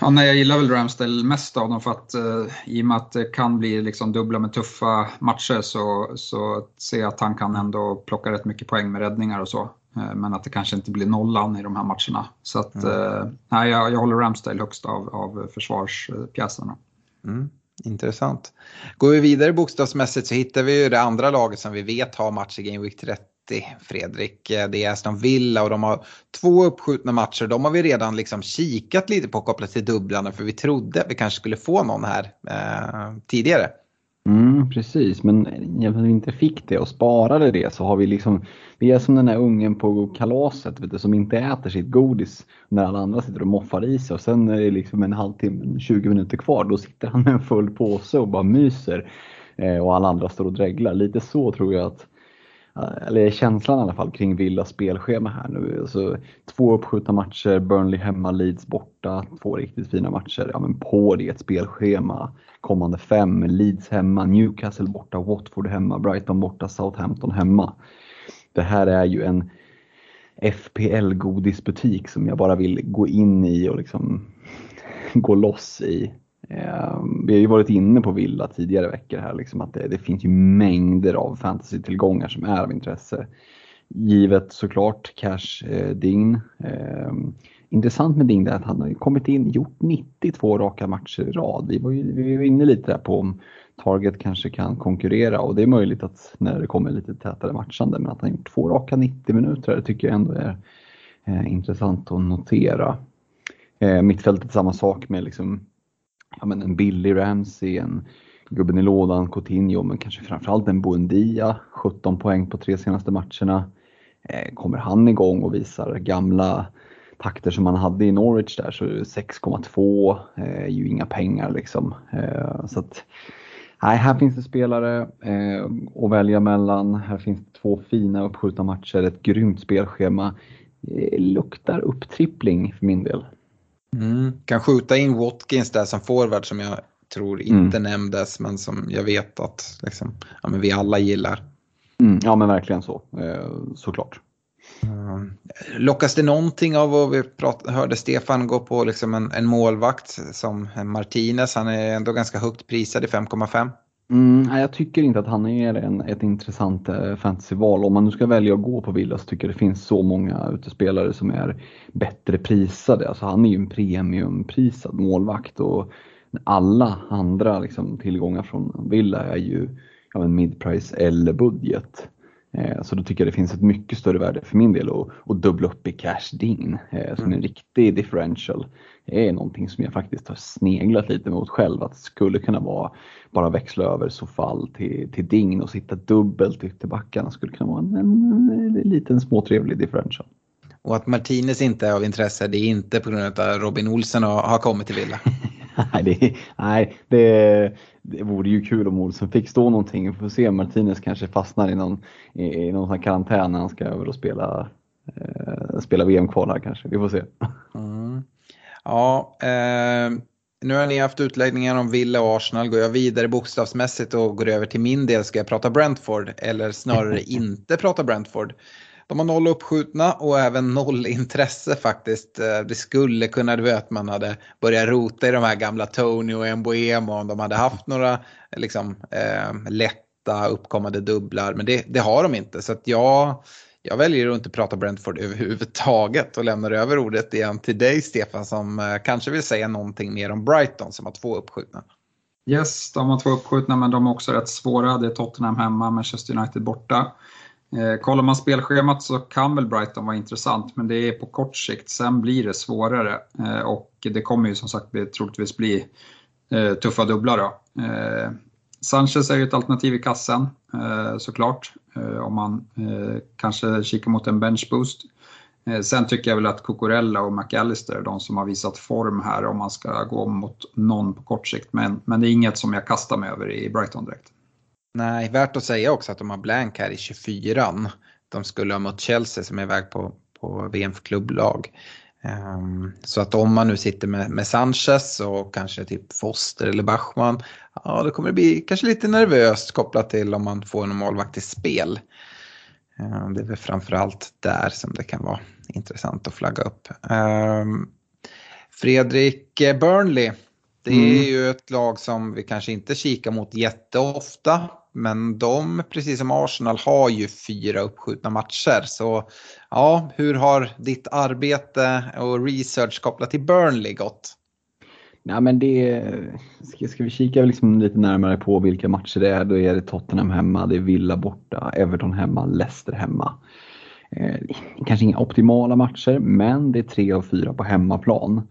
Ja, nej, jag gillar väl Ramsdale mest av dem för att uh, i och med att det kan bli liksom dubbla med tuffa matcher så, så ser jag att han kan ändå plocka rätt mycket poäng med räddningar och så. Uh, men att det kanske inte blir nollan i de här matcherna. Så att, uh, nej, jag, jag håller Ramsdale högst av, av försvarspjäserna. Mm. Intressant. Går vi vidare bokstavsmässigt så hittar vi ju det andra laget som vi vet har match i Game Week 30 Fredrik. Eh, det är Aston Villa och de har två uppskjutna matcher. De har vi redan liksom kikat lite på kopplat till dubblarna för vi trodde att vi kanske skulle få någon här eh, tidigare. Mm, precis, men när vi inte fick det och sparade det så har vi liksom, vi är som den där ungen på kalaset vet du, som inte äter sitt godis när alla andra sitter och moffar i sig och sen är det liksom en halvtimme, 20 minuter kvar, då sitter han med en full påse och bara myser eh, och alla andra står och dreglar. Lite så tror jag att Eh, eller känslan i alla fall kring Villas spelschema här nu. Alltså, två uppskjutna matcher, Burnley hemma, Leeds borta, två riktigt fina matcher. Ja, men på det ett spelschema kommande fem, Leeds hemma, Newcastle borta, Watford hemma, Brighton borta, Southampton hemma. Det här är ju en FPL-godisbutik som jag bara vill gå in i och liksom [LAUGHS] gå loss i. Ehm, vi har ju varit inne på Villa tidigare veckor här, liksom att det, det finns ju mängder av fantasy-tillgångar som är av intresse. Givet såklart Cash eh, Ding. Eh, intressant med Ding är att han har kommit in, gjort 92 raka matcher i rad. Vi var ju vi var inne lite där på om Target kanske kan konkurrera och det är möjligt att när det kommer lite tätare matchande, men att han gjort två raka 90 minuter, det tycker jag ändå är eh, intressant att notera. Eh, mittfältet samma sak med liksom ja, men en Billy Ramsey, en gubben i lådan, Coutinho, men kanske framförallt en Buendia. 17 poäng på tre senaste matcherna. Eh, kommer han igång och visar gamla takter som han hade i Norwich där så 6,2 eh, är eh, ju inga pengar liksom. Eh, så att, nej, här finns det spelare eh, att välja mellan. Här finns det två fina uppskjutna matcher, ett grymt spelschema. Eh, luktar upptrippling för min del. Mm. Kan skjuta in Watkins där som forward som jag tror inte mm. nämndes men som jag vet att liksom, ja, men vi alla gillar. Mm, ja men verkligen så, eh, såklart. Mm. Lockas det någonting av vad vi prat, hörde Stefan gå på liksom en, en målvakt som Martinez? Han är ändå ganska högt prisad i 5,5. Mm, jag tycker inte att han är en, ett intressant eh, fantasyval. Om man nu ska välja att gå på Villa så tycker jag det finns så många utespelare som är bättre prisade. Alltså han är ju en premiumprisad målvakt och alla andra liksom, tillgångar från Villa är ju ja, mid-price eller budget. Eh, så då tycker jag det finns ett mycket större värde för min del att, att dubbla upp i cash din eh, som en mm. riktig differential. Det är någonting som jag faktiskt har sneglat lite mot själv att det skulle kunna vara bara växla över Sofall till, till Dign och sitta dubbelt till backarna skulle kunna vara en, en, en liten småtrevlig differential. Och att Martinez inte är av intresse det är inte på grund av att Robin Olsen har, har kommit till Villa? [LAUGHS] nej, det, nej det, det vore ju kul om Olsen fick stå någonting. Vi får se Martinez kanske fastnar i någon, i någon sån karantän när han ska över och spela, eh, spela VM-kval här kanske. Vi får se. Mm. Ja, eh, nu har ni haft utläggningar om Villa och Arsenal. Går jag vidare bokstavsmässigt och går över till min del ska jag prata Brentford eller snarare [LAUGHS] inte prata Brentford. De har noll uppskjutna och även noll intresse faktiskt. Eh, det skulle kunna vara att man hade börjat rota i de här gamla Tony och Mbuemo om de hade haft några liksom, eh, lätta uppkommande dubblar. Men det, det har de inte. Så att jag, jag väljer att inte prata Brentford överhuvudtaget och lämnar över ordet igen till dig Stefan som eh, kanske vill säga någonting mer om Brighton som har två uppskjutna. Yes, de har två uppskjutna men de är också rätt svåra. Det är Tottenham hemma, Manchester United borta. Eh, kollar man spelschemat så kan väl Brighton vara intressant, men det är på kort sikt. Sen blir det svårare eh, och det kommer ju som sagt troligtvis bli eh, tuffa dubblar. Då. Eh, Sanchez är ju ett alternativ i kassen eh, såklart, eh, om man eh, kanske kikar mot en Bench Boost. Sen tycker jag väl att Cucurella och McAllister är de som har visat form här om man ska gå mot någon på kort sikt. Men, men det är inget som jag kastar mig över i Brighton direkt. Nej, värt att säga också att de har blank här i 24 de skulle ha mött Chelsea som är iväg på, på VM för klubblag. Um, så att om man nu sitter med, med Sanchez och kanske typ Foster eller Bachmann, ja då kommer det bli kanske lite nervöst kopplat till om man får en målvakt i spel. Um, det är väl framförallt där som det kan vara intressant att flagga upp. Um, Fredrik Burnley, det är mm. ju ett lag som vi kanske inte kikar mot jätteofta. Men de, precis som Arsenal, har ju fyra uppskjutna matcher. Så ja, hur har ditt arbete och research kopplat till Burnley gått? Nej, men det, ska, ska vi kika liksom lite närmare på vilka matcher det är, då är det Tottenham hemma, det är Villa borta, Everton hemma, Leicester hemma. Eh, kanske inga optimala matcher, men det är tre av fyra på hemmaplan.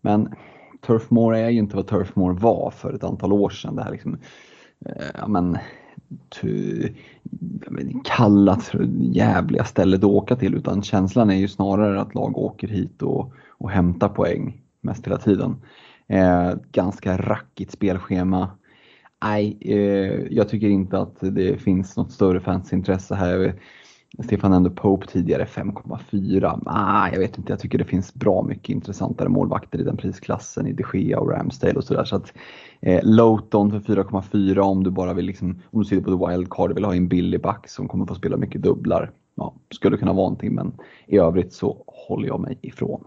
Men Turf Moor är ju inte vad Turf Moor var för ett antal år sedan. Det här liksom, eh, men, kallat jävliga stället att åka till utan känslan är ju snarare att lag åker hit och, och hämtar poäng mest hela tiden. Eh, ganska rackigt spelschema. Nej, eh, jag tycker inte att det finns något större fansintresse här. Stefan nämnde Pope tidigare 5,4. Ah, jag vet inte, jag tycker det finns bra mycket intressantare målvakter i den prisklassen i de Gea och Ramsdale och sådär. Så att eh, Lowton för 4,4 om du bara vill, liksom, om du sitter på ett wildcard och vill ha en billig back som kommer få spela mycket dubblar. Ja, skulle kunna vara någonting men i övrigt så håller jag mig ifrån.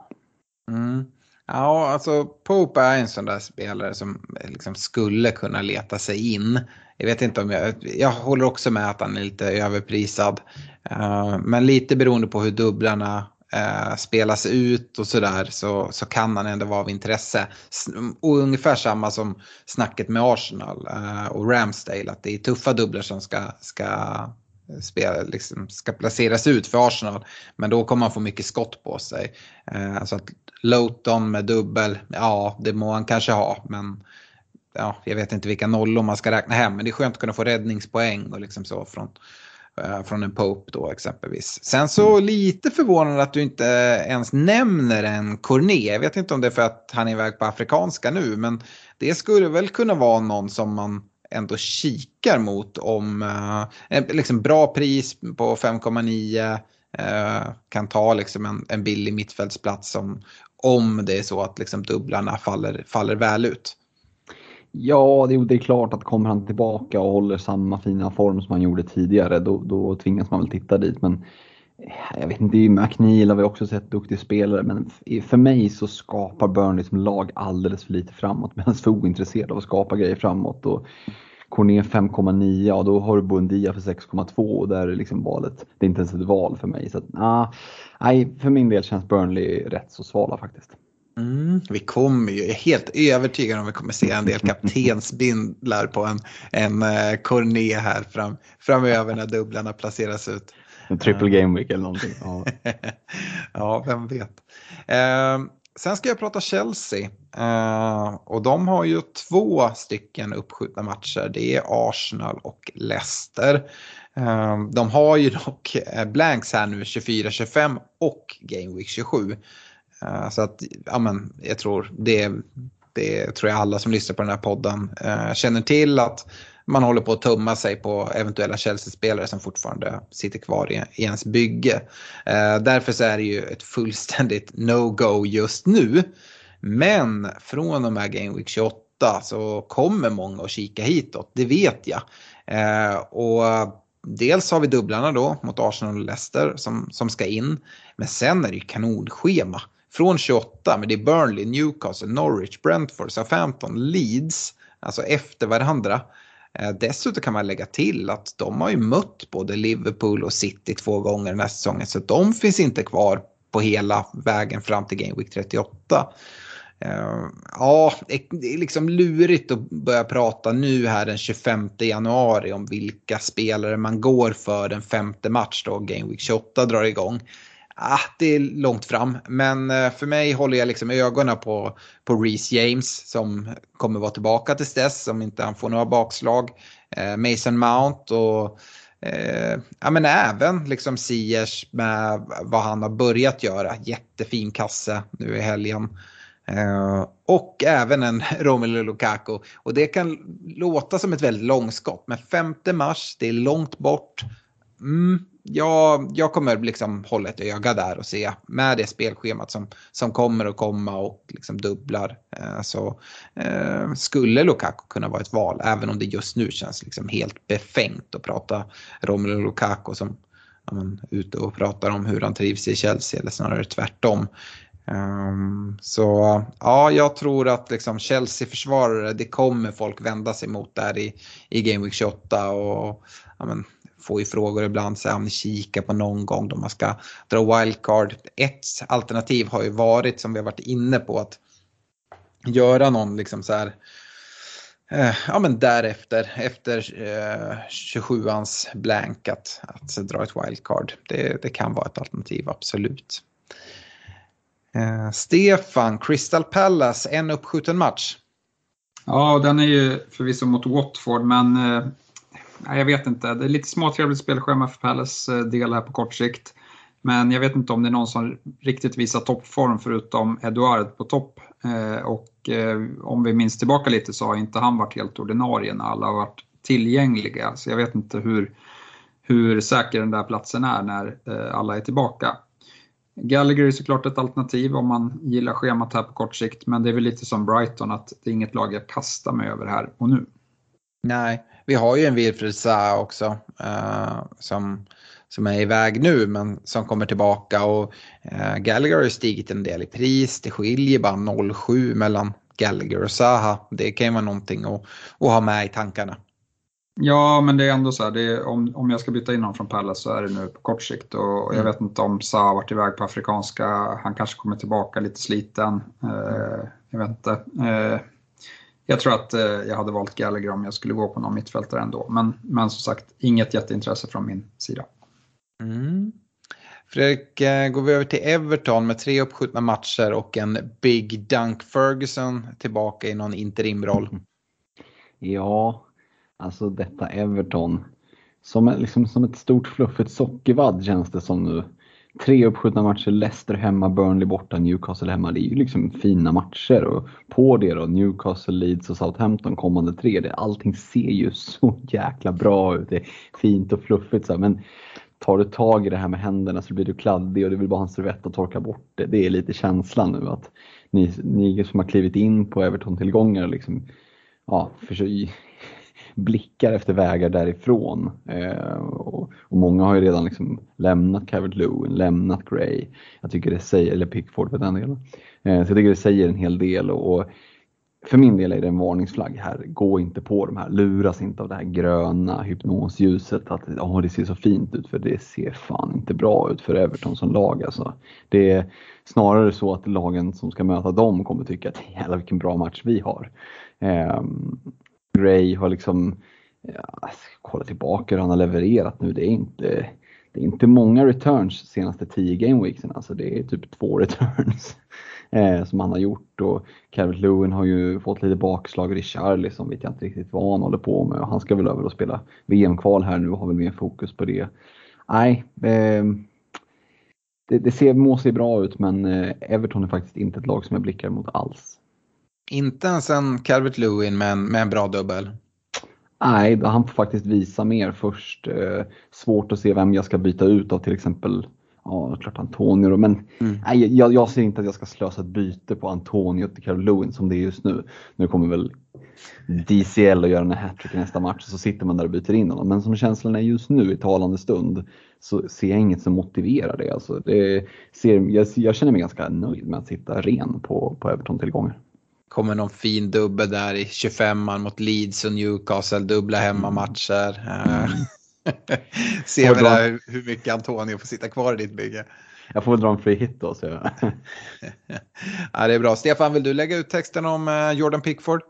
Mm. Ja, alltså Pope är en sån där spelare som liksom skulle kunna leta sig in. Jag vet inte om jag, jag håller också med att han är lite överprisad. Eh, men lite beroende på hur dubblarna eh, spelas ut och sådär så, så kan han ändå vara av intresse. Och ungefär samma som snacket med Arsenal eh, och Ramsdale, att det är tuffa dubblar som ska, ska spela, liksom, ska placeras ut för Arsenal. Men då kommer han få mycket skott på sig. Eh, så att Lowton med dubbel, ja det må han kanske ha. Men ja, jag vet inte vilka nollor man ska räkna hem. Men det är skönt att kunna få räddningspoäng och liksom så från, eh, från en Pope då exempelvis. Sen så lite förvånande att du inte ens nämner en Cornet. Jag vet inte om det är för att han är iväg på afrikanska nu. Men det skulle väl kunna vara någon som man ändå kikar mot om eh, liksom bra pris på 5,9 eh, kan ta liksom en, en billig mittfältsplats om, om det är så att liksom dubblarna faller, faller väl ut. Ja, det, det är klart att kommer han tillbaka och håller samma fina form som han gjorde tidigare då, då tvingas man väl titta dit. Men eh, jag vet inte, McNeil har vi också sett duktig spelare men för mig så skapar Burnley som lag alldeles för lite framåt [LAUGHS] medan för ointresserad av att skapa grejer framåt. Och Corné 5,9, ja då har du Buendia för 6,2 och där är liksom valet, det är inte ens ett val för mig. Så att, nah, nej, för min del känns Burnley rätt så svala faktiskt. Mm, vi kommer ju, jag är helt övertygad om vi kommer se en del kaptensbindlar på en, en uh, Corné här fram, framöver när dubblarna placeras ut. En triple game week eller någonting. Ja, [LAUGHS] ja vem vet. Uh, sen ska jag prata Chelsea. Uh, och de har ju två stycken uppskjutna matcher. Det är Arsenal och Leicester. Uh, de har ju dock blanks här nu 24-25 och Game Week 27. Eh, så att, ja men jag tror det, det tror jag alla som lyssnar på den här podden eh, känner till att man håller på att tumma sig på eventuella Chelsea-spelare som fortfarande sitter kvar i, i ens bygge. Eh, därför så är det ju ett fullständigt no-go just nu. Men från och med Game Week 28 så kommer många att kika hitåt, det vet jag. Och dels har vi dubblarna då mot Arsenal och Leicester som, som ska in. Men sen är det ju kanonschema. Från 28, men det är Burnley, Newcastle, Norwich, Brentford, Southampton, Leeds. Alltså efter varandra. Eh, dessutom kan man lägga till att de har ju mött både Liverpool och City två gånger den här säsongen så de finns inte kvar på hela vägen fram till Game Week 38. Eh, ja, det är liksom lurigt att börja prata nu här den 25 januari om vilka spelare man går för den femte match då Game Week 28 drar igång ah, det är långt fram. Men eh, för mig håller jag liksom ögonen på, på Reece James som kommer vara tillbaka tills dess om inte han får några bakslag. Eh, Mason Mount och eh, ja, men även liksom Siers med vad han har börjat göra. Jättefin kasse nu i helgen. Uh, och även en [LAUGHS] Romelu Lukaku. Och det kan låta som ett väldigt långskott, men 5 mars, det är långt bort mm, jag, jag kommer liksom hålla ett öga där och se med det spelschemat som, som kommer att komma och liksom dubblar. Eh, så eh, skulle Lukaku kunna vara ett val, även om det just nu känns liksom helt befängt att prata Romelu Lukaku som ja, men, ute och pratar om hur han trivs i Chelsea eller snarare tvärtom. Um, så ja, jag tror att liksom Chelsea-försvarare, det kommer folk vända sig mot där i, i Game Week 28 och ja, men, får ju frågor ibland så om ni kikar på någon gång då man ska dra wildcard. Ett alternativ har ju varit som vi har varit inne på att göra någon liksom så här eh, ja men därefter, efter eh, 27ans blank att, att dra ett wildcard. Det, det kan vara ett alternativ, absolut. Eh, Stefan, Crystal Palace, en uppskjuten match. Ja, den är ju förvisso mot Watford, men eh, jag vet inte. Det är lite småtrevligt spelschema för Palace eh, del här på kort sikt. Men jag vet inte om det är någon som riktigt visar toppform förutom Eduard på topp. Eh, och eh, om vi minns tillbaka lite så har inte han varit helt ordinarie när alla har varit tillgängliga. Så jag vet inte hur, hur säker den där platsen är när alla är tillbaka. Gallagher är såklart ett alternativ om man gillar schemat här på kort sikt, men det är väl lite som Brighton att det är inget lag jag kastar mig över här och nu. Nej, vi har ju en Wilfred Zaha också uh, som, som är iväg nu men som kommer tillbaka och uh, Gallagher har ju stigit en del i pris. Det skiljer bara 0,7 mellan Gallagher och Zaha. Det kan ju vara någonting att, att ha med i tankarna. Ja, men det är ändå så här, är, om, om jag ska byta in honom från Palace så är det nu på kort sikt och, och jag mm. vet inte om Zaha har varit iväg på afrikanska, han kanske kommer tillbaka lite sliten. Uh, jag vet inte. Jag tror att eh, jag hade valt Gallagher om jag skulle gå på någon mittfältare ändå. Men, men som sagt, inget jätteintresse från min sida. Mm. Fredrik, eh, går vi över till Everton med tre uppskjutna matcher och en Big Dunk Ferguson tillbaka i någon interimroll. Ja, alltså detta Everton. Som, liksom, som ett stort fluffigt sockervadd känns det som nu. Tre uppskjutna matcher, Leicester hemma, Burnley borta, Newcastle hemma. Det är ju liksom fina matcher. Och på det då, Newcastle, Leeds och Southampton kommande tre. Det, allting ser ju [LAUGHS] så jäkla bra ut. Det är fint och fluffigt. Så här. Men tar du tag i det här med händerna så blir du kladdig och det vill bara ha en servett att torka bort det. Det är lite känslan nu att ni, ni som har klivit in på Everton-tillgångar liksom, ja, försöker, blickar efter vägar därifrån. Eh, och, och, många har ju redan liksom lämnat Calvert Lewin, lämnat Gray. Jag tycker det säger, eller Pickford för den delen. Eh, så jag tycker det säger en hel del och, och för min del är det en varningsflagg här. Gå inte på de här, luras inte av det här gröna hypnosljuset att oh, det ser så fint ut för det ser fan inte bra ut för Everton som lag. Alltså. Det är snarare så att lagen som ska möta dem kommer tycka att jävlar vilken bra match vi har. Um, Gray har liksom, ja, kolla tillbaka hur han har levererat nu. Det är inte, det är inte många returns senaste 10 gameweeksen. Alltså det är typ två returns [LAUGHS] eh, som han har gjort. Och Calvert Lewin har ju fått lite bakslag. Richarli som vet jag inte riktigt vad han håller på med. och Han ska väl över och spela VM-kval här nu och har väl mer fokus på det. Nej, eh, det, det ser, må se bra ut men eh, Everton är faktiskt inte ett lag som jag blickar mot alls. Inte ens en Calvert Lewin med en, med en bra dubbel? Nej, han får faktiskt visa mer först. Eh, svårt att se vem jag ska byta ut av till exempel Ja, klart Antonio men mm. nej, jag, jag, ser inte att jag ska slösa ett byte på Antonio till Calvert Lewin som det är just nu. Nu kommer väl DCL att göra en hattrick i nästa match och så sitter man där och byter in honom. Men som känslan är just nu i talande stund så ser jag inget som motiverar det. Alltså, det ser, jag, jag känner mig ganska nöjd med att sitta ren på, på Everton-tillgångar kommer någon fin dubbel där i 25an mot Leeds och Newcastle, dubbla hemmamatcher. Mm. [LAUGHS] Ser vi där hur mycket Antonio får sitta kvar i ditt bygge. Jag får väl dra en free hit då. Så jag... [LAUGHS] ja, det är bra. Stefan, vill du lägga ut texten om eh, Jordan Pickford?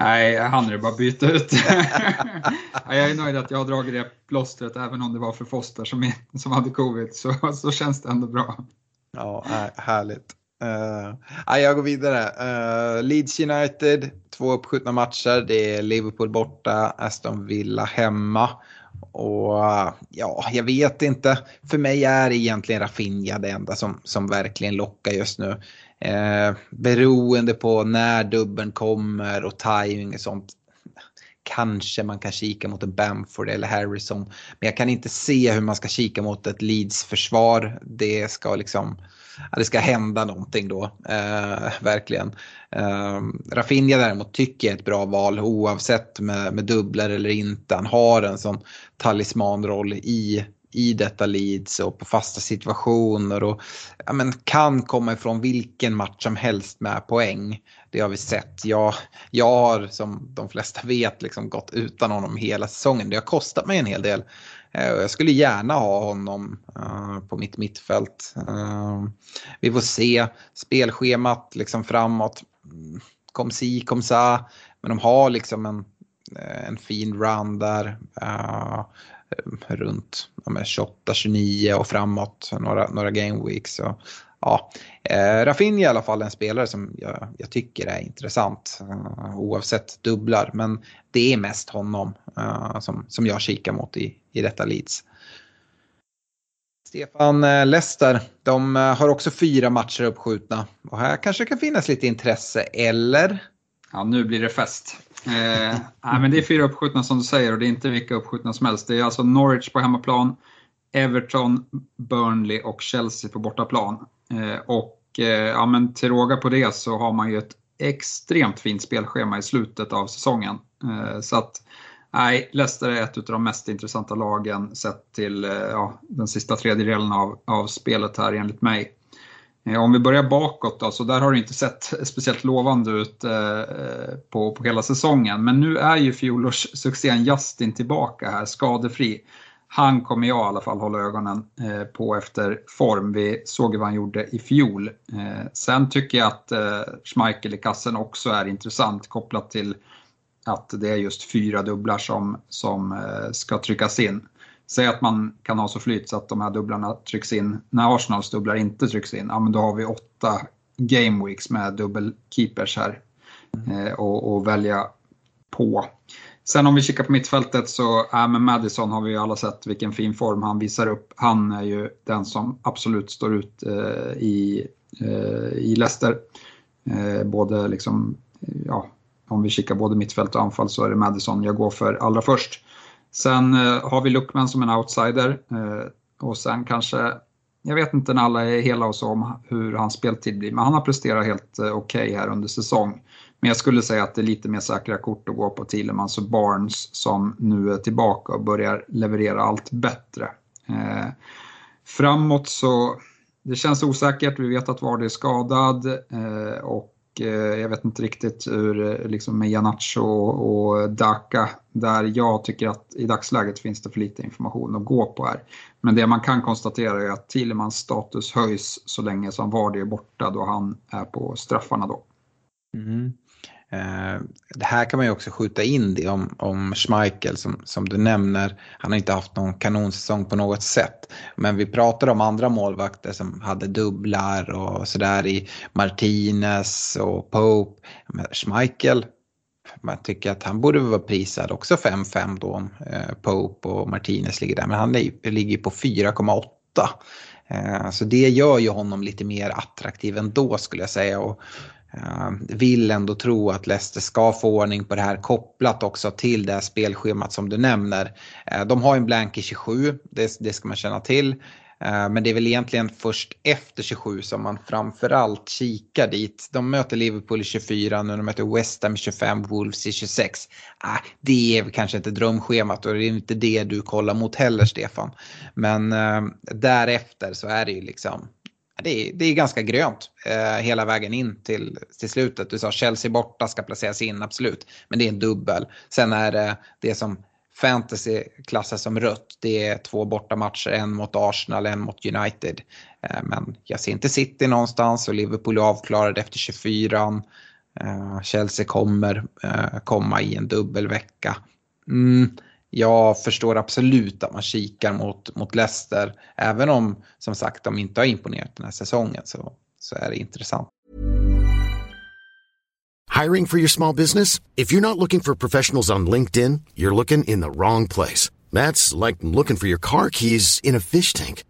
Nej, jag hann det bara byta ut. [LAUGHS] jag är nöjd att jag har dragit det plåstret även om det var för Foster som, som hade covid. Så, så känns det ändå bra. Ja, härligt. Uh, jag går vidare. Uh, Leeds United, två uppskjutna matcher. Det är Liverpool borta, Aston Villa hemma. Och uh, ja, jag vet inte. För mig är egentligen Rafinha det enda som, som verkligen lockar just nu. Uh, beroende på när dubben kommer och timing och sånt kanske man kan kika mot en Bamford eller Harrison. Men jag kan inte se hur man ska kika mot ett Leeds försvar. Det ska liksom det ska hända någonting då, eh, verkligen. Eh, Rafinha däremot tycker jag är ett bra val oavsett med, med dubblar eller inte. Han har en sån talismanroll i i detta Leeds och på fasta situationer och ja, men, kan komma ifrån vilken match som helst med poäng. Det har vi sett. Jag, jag har som de flesta [LAUGHS] vet liksom gått utan honom hela säsongen. Det har kostat mig en hel del. Eh, jag skulle gärna ha honom eh, på mitt mittfält. Eh, vi får se spelschemat liksom framåt. Mm, kom si, kom sa. Men de har liksom en, en fin run där. Runt 28-29 och framåt några, några game weeks. Så, ja, eh, Rafinha i alla fall en spelare som jag, jag tycker är intressant eh, oavsett dubblar. Men det är mest honom eh, som, som jag kikar mot i, i detta Leeds. Stefan eh, Lester, de eh, har också fyra matcher uppskjutna och här kanske det kan finnas lite intresse, eller? Ja, nu blir det fest. Eh, nej, men det är fyra uppskjutna som du säger och det är inte vilka uppskjutna som helst. Det är alltså Norwich på hemmaplan, Everton, Burnley och Chelsea på bortaplan. Eh, och eh, ja, men till råga på det så har man ju ett extremt fint spelschema i slutet av säsongen. Eh, så att Nej, Leicester är ett av de mest intressanta lagen sett till ja, den sista tredjedelen av, av spelet här enligt mig. Om vi börjar bakåt då, så där har det inte sett [LAUGHS] speciellt lovande ut eh, på, på hela säsongen. Men nu är ju fjolårssuccén Justin tillbaka här, skadefri. Han kommer jag i alla fall hålla ögonen eh, på efter form. Vi såg vad han gjorde i fjol. Sen tycker jag att Schmeichel i kassen också är intressant kopplat till att det är just fyra dubblar som, som ska tryckas in. Säg att man kan ha så flyt så att de här dubblarna trycks in när Arsenals dubblar inte trycks in. Ja, men då har vi åtta game weeks med dubbelkeepers här eh, och, och, välja på. Sen om vi kikar på mittfältet så, äh, ja, med Madison har vi ju alla sett vilken fin form han visar upp. Han är ju den som absolut står ut eh, i, eh, i Leicester. Eh, både liksom, ja, om vi kikar både mittfält och anfall så är det Madison jag går för allra först. Sen eh, har vi Luckman som en outsider eh, och sen kanske, jag vet inte när alla är hela och så om hur hans speltid blir, men han har presterat helt eh, okej okay här under säsong. Men jag skulle säga att det är lite mer säkra kort att gå på Thielemans och Barnes som nu är tillbaka och börjar leverera allt bättre. Eh, framåt så, det känns osäkert, vi vet att Vardy är skadad eh, och Eh, jag vet inte riktigt hur, eh, liksom med Janacho och Daka, där jag tycker att i dagsläget finns det för lite information att gå på här. Men det man kan konstatera är att Thielemans status höjs så länge som Vardy är borta då han är på straffarna då. Mm. Eh, det här kan man ju också skjuta in det om, om Schmeichel som, som du nämner. Han har inte haft någon kanonsäsong på något sätt. Men vi pratar om andra målvakter som hade dubblar och sådär i Martinez och Pope. Men Schmeichel, man tycker att han borde vara prisad också 5-5 då om Pope och Martinez ligger där. Men han ligger på 4,8. Eh, så det gör ju honom lite mer attraktiv ändå skulle jag säga. Och Ehm, vill ändå tro att Leicester ska få ordning på det här kopplat också till det här spelschemat som du nämner. Ehm, de har en blank i 27, det, det ska man känna till. Ehm, men det är väl egentligen först efter 27 som man framförallt kikar dit. De möter Liverpool i 24, nu de möter West Ham i 25, Wolves i 26. Ah, det är kanske inte drömschemat och det är inte det du kollar mot heller Stefan. Men därefter så är det ju liksom det är, det är ganska grönt eh, hela vägen in till, till slutet. Du sa Chelsea borta ska placeras in, absolut. Men det är en dubbel. Sen är det det som fantasy klassas som rött. Det är två bortamatcher, en mot Arsenal, en mot United. Eh, men jag ser inte City någonstans och Liverpool är avklarade efter 24. Eh, Chelsea kommer eh, komma i en dubbelvecka. Mm jag förstår absolut att man kikar mot, mot Leicester. Även om som sagt de inte har imponerat den här säsongen så, så är det intressant. Hiring for your small business? If you're not looking for professionals on LinkedIn, you're looking in the wrong place. That's like looking for your car keys in a fish tank.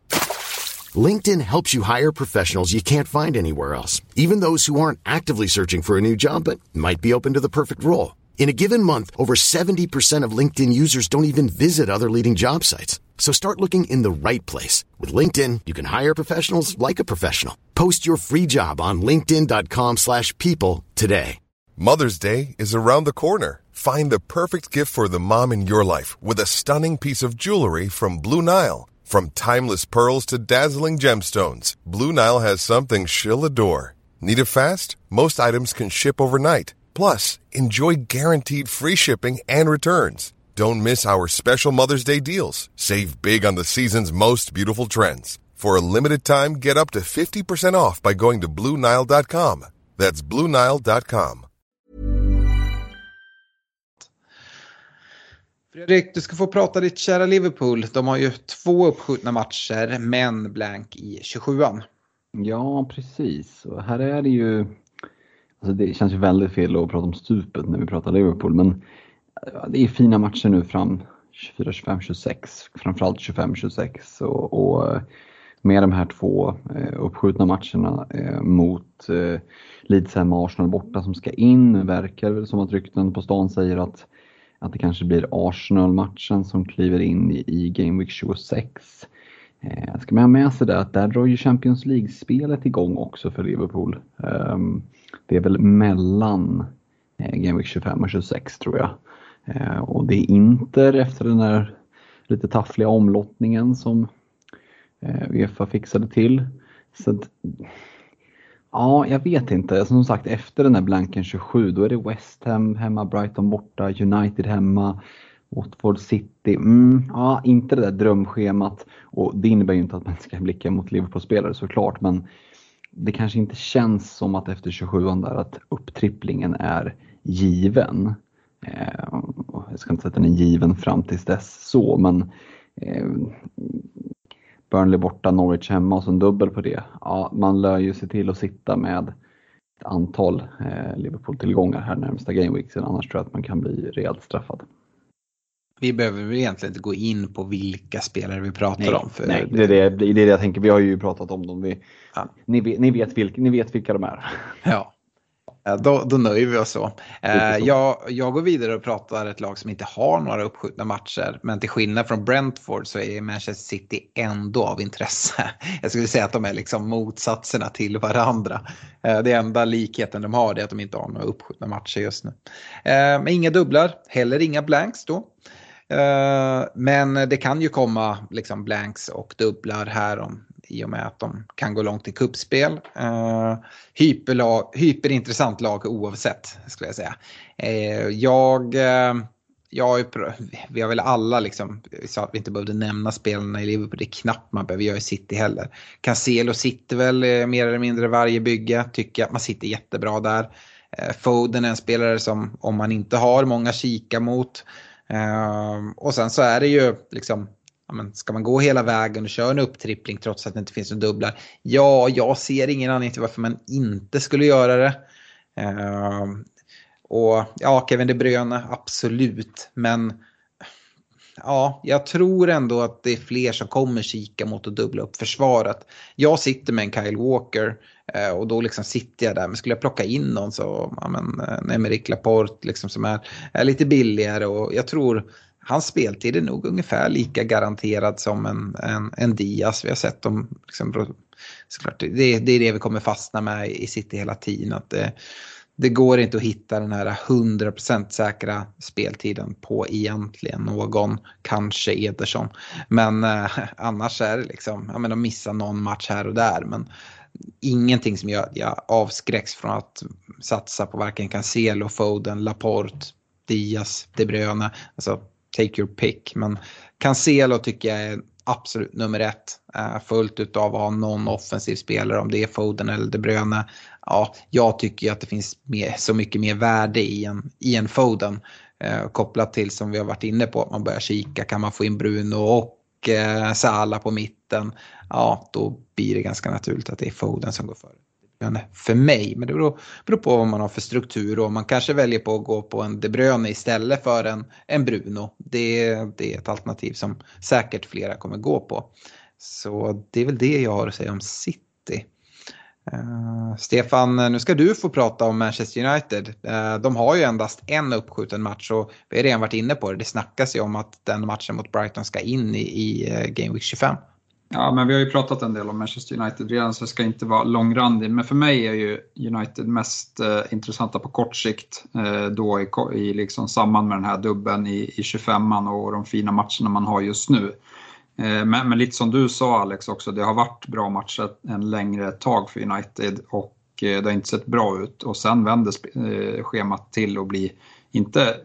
LinkedIn helps you hire professionals you can't find anywhere else, even those who aren't actively searching for a new job but might be open to the perfect role. In a given month, over 70% of LinkedIn users don't even visit other leading job sites. So start looking in the right place. With LinkedIn, you can hire professionals like a professional. Post your free job on linkedin.com/people slash people today. Mother's Day is around the corner. Find the perfect gift for the mom in your life with a stunning piece of jewelry from Blue Nile. From timeless pearls to dazzling gemstones, Blue Nile has something she'll adore. Need it fast? Most items can ship overnight. Plus, enjoy guaranteed free shipping and returns. Don't miss our special Mother's Day deals. Save big on the season's most beautiful trends. For a limited time, get up to 50% off by going to BlueNile.com. That's BlueNile.com. Fredrik, du ska få prata ditt kära Liverpool. De har ju två uppskjutna matcher, men blank i 27an. Ja, precis. Och här är det ju... Alltså det känns ju väldigt fel att prata om stupet när vi pratar Liverpool, men det är fina matcher nu fram 24, 25, 26. Framförallt 25, 26. Och, och eh, med de här två eh, uppskjutna matcherna eh, mot eh, Leeds hemma och Arsenal borta som ska in, verkar det som att rykten på stan säger att att det kanske blir Arsenal-matchen som kliver in i, i Game Week 26. Eh, ska man ha med sig det att där drar ju Champions League-spelet igång också för Liverpool. Ehm, det är väl mellan eh, Game Week 25 och 26 tror jag. Eh, och det är Inter efter den här lite taffliga omlottningen som eh, Uefa fixade till. Så att, Ja, jag vet inte. Som sagt, efter den här blanken 27, då är det West Ham hemma, Brighton borta, United hemma, Watford City. Mm, ja, inte det där drömschemat. Och det innebär ju inte att man ska blicka mot Liverpool-spelare såklart, men det kanske inte känns som att efter 27 där att upptripplingen är given. Eh, jag ska inte säga att den är given fram tills dess så, men eh, Burnley borta, Norwich hemma och så en dubbel på det. Ja, man lär ju se till att sitta med ett antal eh, Liverpool-tillgångar här närmsta gameweeksen annars tror jag att man kan bli rejält straffad. Vi behöver väl egentligen inte gå in på vilka spelare vi pratar nej, om. För nej, det är det, det är det jag tänker. Vi har ju pratat om dem. Vi, ja. ni, vet, ni, vet vilka, ni vet vilka de är. Ja. Då, då nöjer vi oss så. Eh, jag, jag går vidare och pratar ett lag som inte har några uppskjutna matcher. Men till skillnad från Brentford så är Manchester City ändå av intresse. [LAUGHS] Jag skulle säga att de är liksom motsatserna till varandra. Eh, det enda likheten de har är att de inte har några uppskjutna matcher just nu. Eh, men inga dubblar, heller inga blanks då. Eh, men det kan ju komma liksom blanks och dubblar här om i och med att de kan gå långt i kuppspel. Uh, hyperlag, hyperintressant lag oavsett, skulle jag säga. Uh, jag, uh, jag, vi har väl alla liksom, vi sa att vi inte behövde nämna spelarna i Liverpool, det är knappt man behöver göra i City heller. Cancelo sitter väl mer eller mindre varje bygge, tycker att man sitter jättebra där. Foden är en spelare som, om man inte har många kika mot, Ehm, och sen så är det ju liksom ja, men ska man gå hela vägen och köra en upptrippling trots att det inte finns några dubblar? Ja, jag ser ingen anledning till varför man inte skulle göra det. Eh, och ja, Kevin De Bruyne, absolut. Men ja, jag tror ändå att det är fler som kommer kika mot att dubbla upp försvaret. Jag sitter med en Kyle Walker Eh, och då liksom sitter jag där. Men skulle jag plocka in någon så, ja men, eh, Emerick Laporte liksom som är, är lite billigare och jag tror hans speltid är nog ungefär lika garanterad som en, en, en Diaz. Vi har sett dem, liksom, såklart, det, det är det vi kommer fastna med i City hela tiden. Att det, det går inte att hitta den här 100% säkra speltiden på egentligen någon, kanske Ederson. Men eh, annars är det liksom, ja men de missar någon match här och där. Men ingenting som gör att jag avskräcks från att satsa på varken Cancelo, Foden, Laporte, Diaz, De Bruyne. Alltså take your pick. Men Cancelo tycker jag är absolut nummer ett. Eh, fullt utav att ha någon offensiv spelare, om det är Foden eller De Bruyne. Ja, jag tycker att det finns mer, så mycket mer värde i en, i en Foden. Eh, kopplat till som vi har varit inne på, att man börjar kika, kan man få in Bruno och eh, Sala på mitten? Ja, då blir det ganska naturligt att det är Foden som går före för mig. Men det beror, beror, på vad man har för struktur och man kanske väljer på att gå på en De Bruyne istället för en, en Bruno. Det, det är ett alternativ som säkert flera kommer gå på. Så det är väl det jag har att säga om City. Uh, Stefan, nu ska du få prata om Manchester United. Uh, de har ju endast en uppskjuten match och vi har redan varit inne på det. Det snackas ju om att den matchen mot Brighton ska in i, i uh, Game Week 25. Ja, men vi har ju pratat en del om Manchester United redan så jag ska inte vara långrandig. Men för mig är ju United mest eh, intressanta på kort sikt. Eh, då i, i liksom samband med den här dubben i, i 25an och de fina matcherna man har just nu. Eh, men, men, lite som du sa Alex också, det har varit bra matcher en längre tag för United och eh, det har inte sett bra ut. Och sen vänder eh, schemat till och blir, inte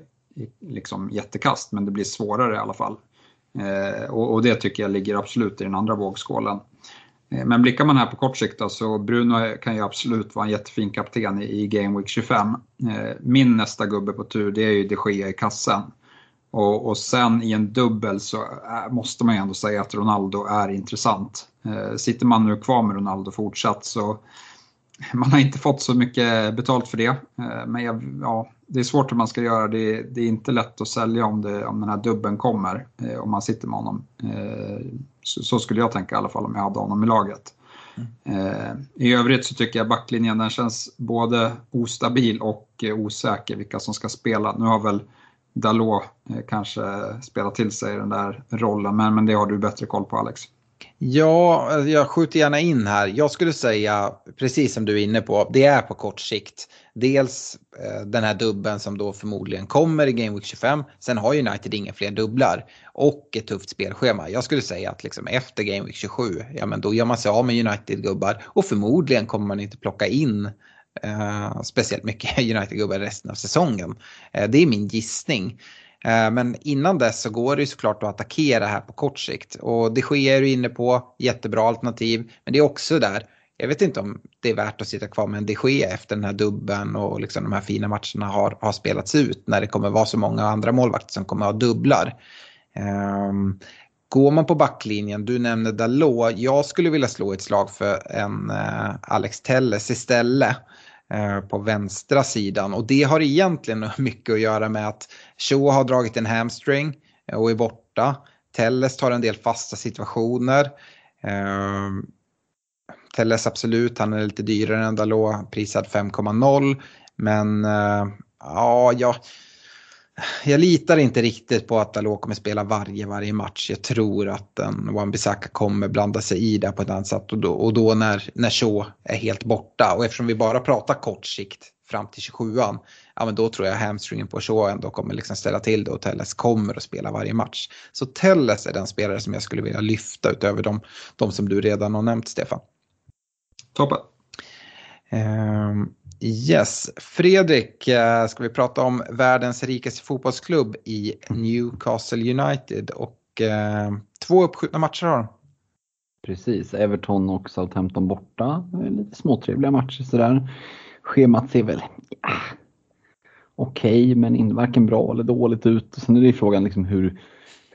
liksom jättekast, men det blir svårare i alla fall. Och, och, det tycker jag ligger absolut i den andra vågskålen. Men blickar man här på kort sikt då, så Bruno kan ju absolut vara en jättefin kapten i, i Game Week 25. Min nästa gubbe på tur det är ju de Gea i kassen. Och, och, sen i en dubbel så äh, måste man ju ändå säga att Ronaldo är intressant. Eh, sitter man nu kvar med Ronaldo fortsatt så [LAUGHS] man har inte fått så mycket betalt för det. Eh, men jag, ja, det är svårt hur man ska göra. Det, det är inte lätt att sälja om, det, om den här dubben kommer, eh, om man sitter med honom. Så, så, skulle jag tänka i alla fall om jag hade honom i laget. Mm. I övrigt så tycker jag backlinjen den känns både ostabil och osäker vilka som ska spela. Nu har väl Dalot eh, kanske spelar till sig den där rollen, men, men det har du bättre koll på Alex. Ja, eh, jag skjuter gärna in här. Jag skulle säga, precis som du är inne på, det är på kort sikt. Dels eh, den här dubben som då förmodligen kommer i Game Week 25. Sen har United inga fler dubblar och ett tufft spelschema. Jag skulle säga att liksom efter Game Week 27, ja men då gör man sig av med United-gubbar och förmodligen kommer man inte plocka in eh, speciellt mycket [LAUGHS] United-gubbar resten av säsongen. Eh, det är min gissning. Eh, men innan dess så går det ju såklart att attackera här på kort sikt. Och det sker du inne på, jättebra alternativ. Men det är också där, jag vet inte om det är värt att sitta kvar med en de Gea efter den här dubben och liksom de här fina matcherna har, har spelats ut när det kommer vara så många andra målvakter som kommer ha dubblar. Um, går man på backlinjen, du nämnde Dalot, jag skulle vilja slå ett slag för en uh, Alex Telles istället. Eh, på vänstra sidan. Och det har egentligen [LAUGHS] mycket att göra med att Shaw har dragit en hamstring eh, och är borta. Telles tar en del fasta situationer. Ehm, Telles absolut, han är lite dyrare än Dalot, prisad 5,0. Men eh, ja, jag, jag litar inte riktigt på att Dalot kommer spela varje, varje match. Jag tror att en Wan-Bissaka kommer blanda sig i det på ett annat sätt och då, och då när, när Shaw är helt borta. Och eftersom vi bara pratar kort sikt fram till 27an, ja men då tror jag hamstringen på Shaw ändå kommer liksom ställa till det och Telles kommer att spela varje match. Så Telles är den spelare som jag skulle vilja lyfta utöver de, de som du redan har nämnt Stefan. Toppen. Um, Yes, Fredrik, eh, ska vi prata om världens rikaste fotbollsklubb i Newcastle United och eh, två uppskjutna matcher har de. Precis, Everton och Southampton borta. Lite småtrevliga matcher sådär. Schemat ser väl ja, okej, okay, men varken bra eller dåligt ut. Sen är det frågan liksom hur,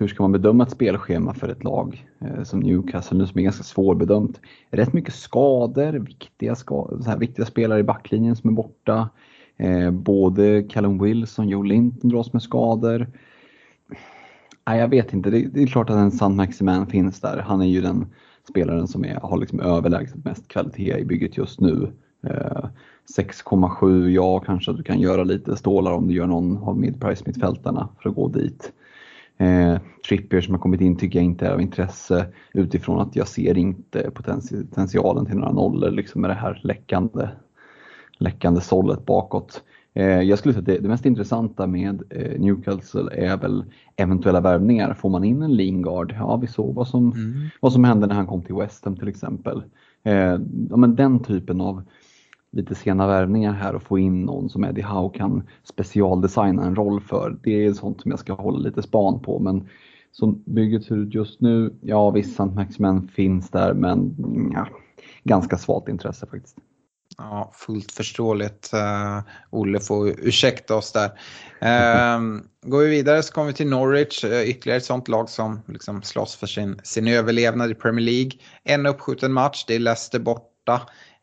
hur ska man bedöma ett spelschema för ett lag eh, som Newcastle nu som är ganska svårbedömt? Rätt mycket skador, viktiga, skador, så här, viktiga spelare i backlinjen som är borta. Eh, både Callum Wilson och Joe Linton dras med skador. Nej, jag vet inte, det, det är klart att en Sant Maximan finns där. Han är ju den spelaren som är, har liksom överlägset mest kvalitet i bygget just nu. Eh, 6,7, ja kanske att du kan göra lite stålar om du gör någon av mid-price mittfältarna för att gå dit. Eh, Trippier som har kommit in tycker jag inte är av intresse utifrån att jag ser inte potentialen till några nollor liksom med det här läckande, läckande sållet bakåt. Eh, jag skulle säga att det, det mest intressanta med eh, Newcastle är väl eventuella värvningar. Får man in en Lingard? Ja, vi såg vad som, mm. vad som hände när han kom till West Ham till exempel. Eh, ja, men den typen av lite sena värvningar här och få in någon som Eddie Howe kan specialdesigna en roll för. Det är sånt som jag ska hålla lite span på men som bygget ser ut just nu, ja visst St. Maximen finns där men mm, ja, ganska svalt intresse faktiskt. Ja, fullt förståeligt. Uh, Olle får ursäkta oss där. Uh, [LAUGHS] går vi vidare så kommer vi till Norwich, uh, ytterligare ett sånt lag som liksom slåss för sin, sin överlevnad i Premier League. En uppskjuten match, det är Leicester borta.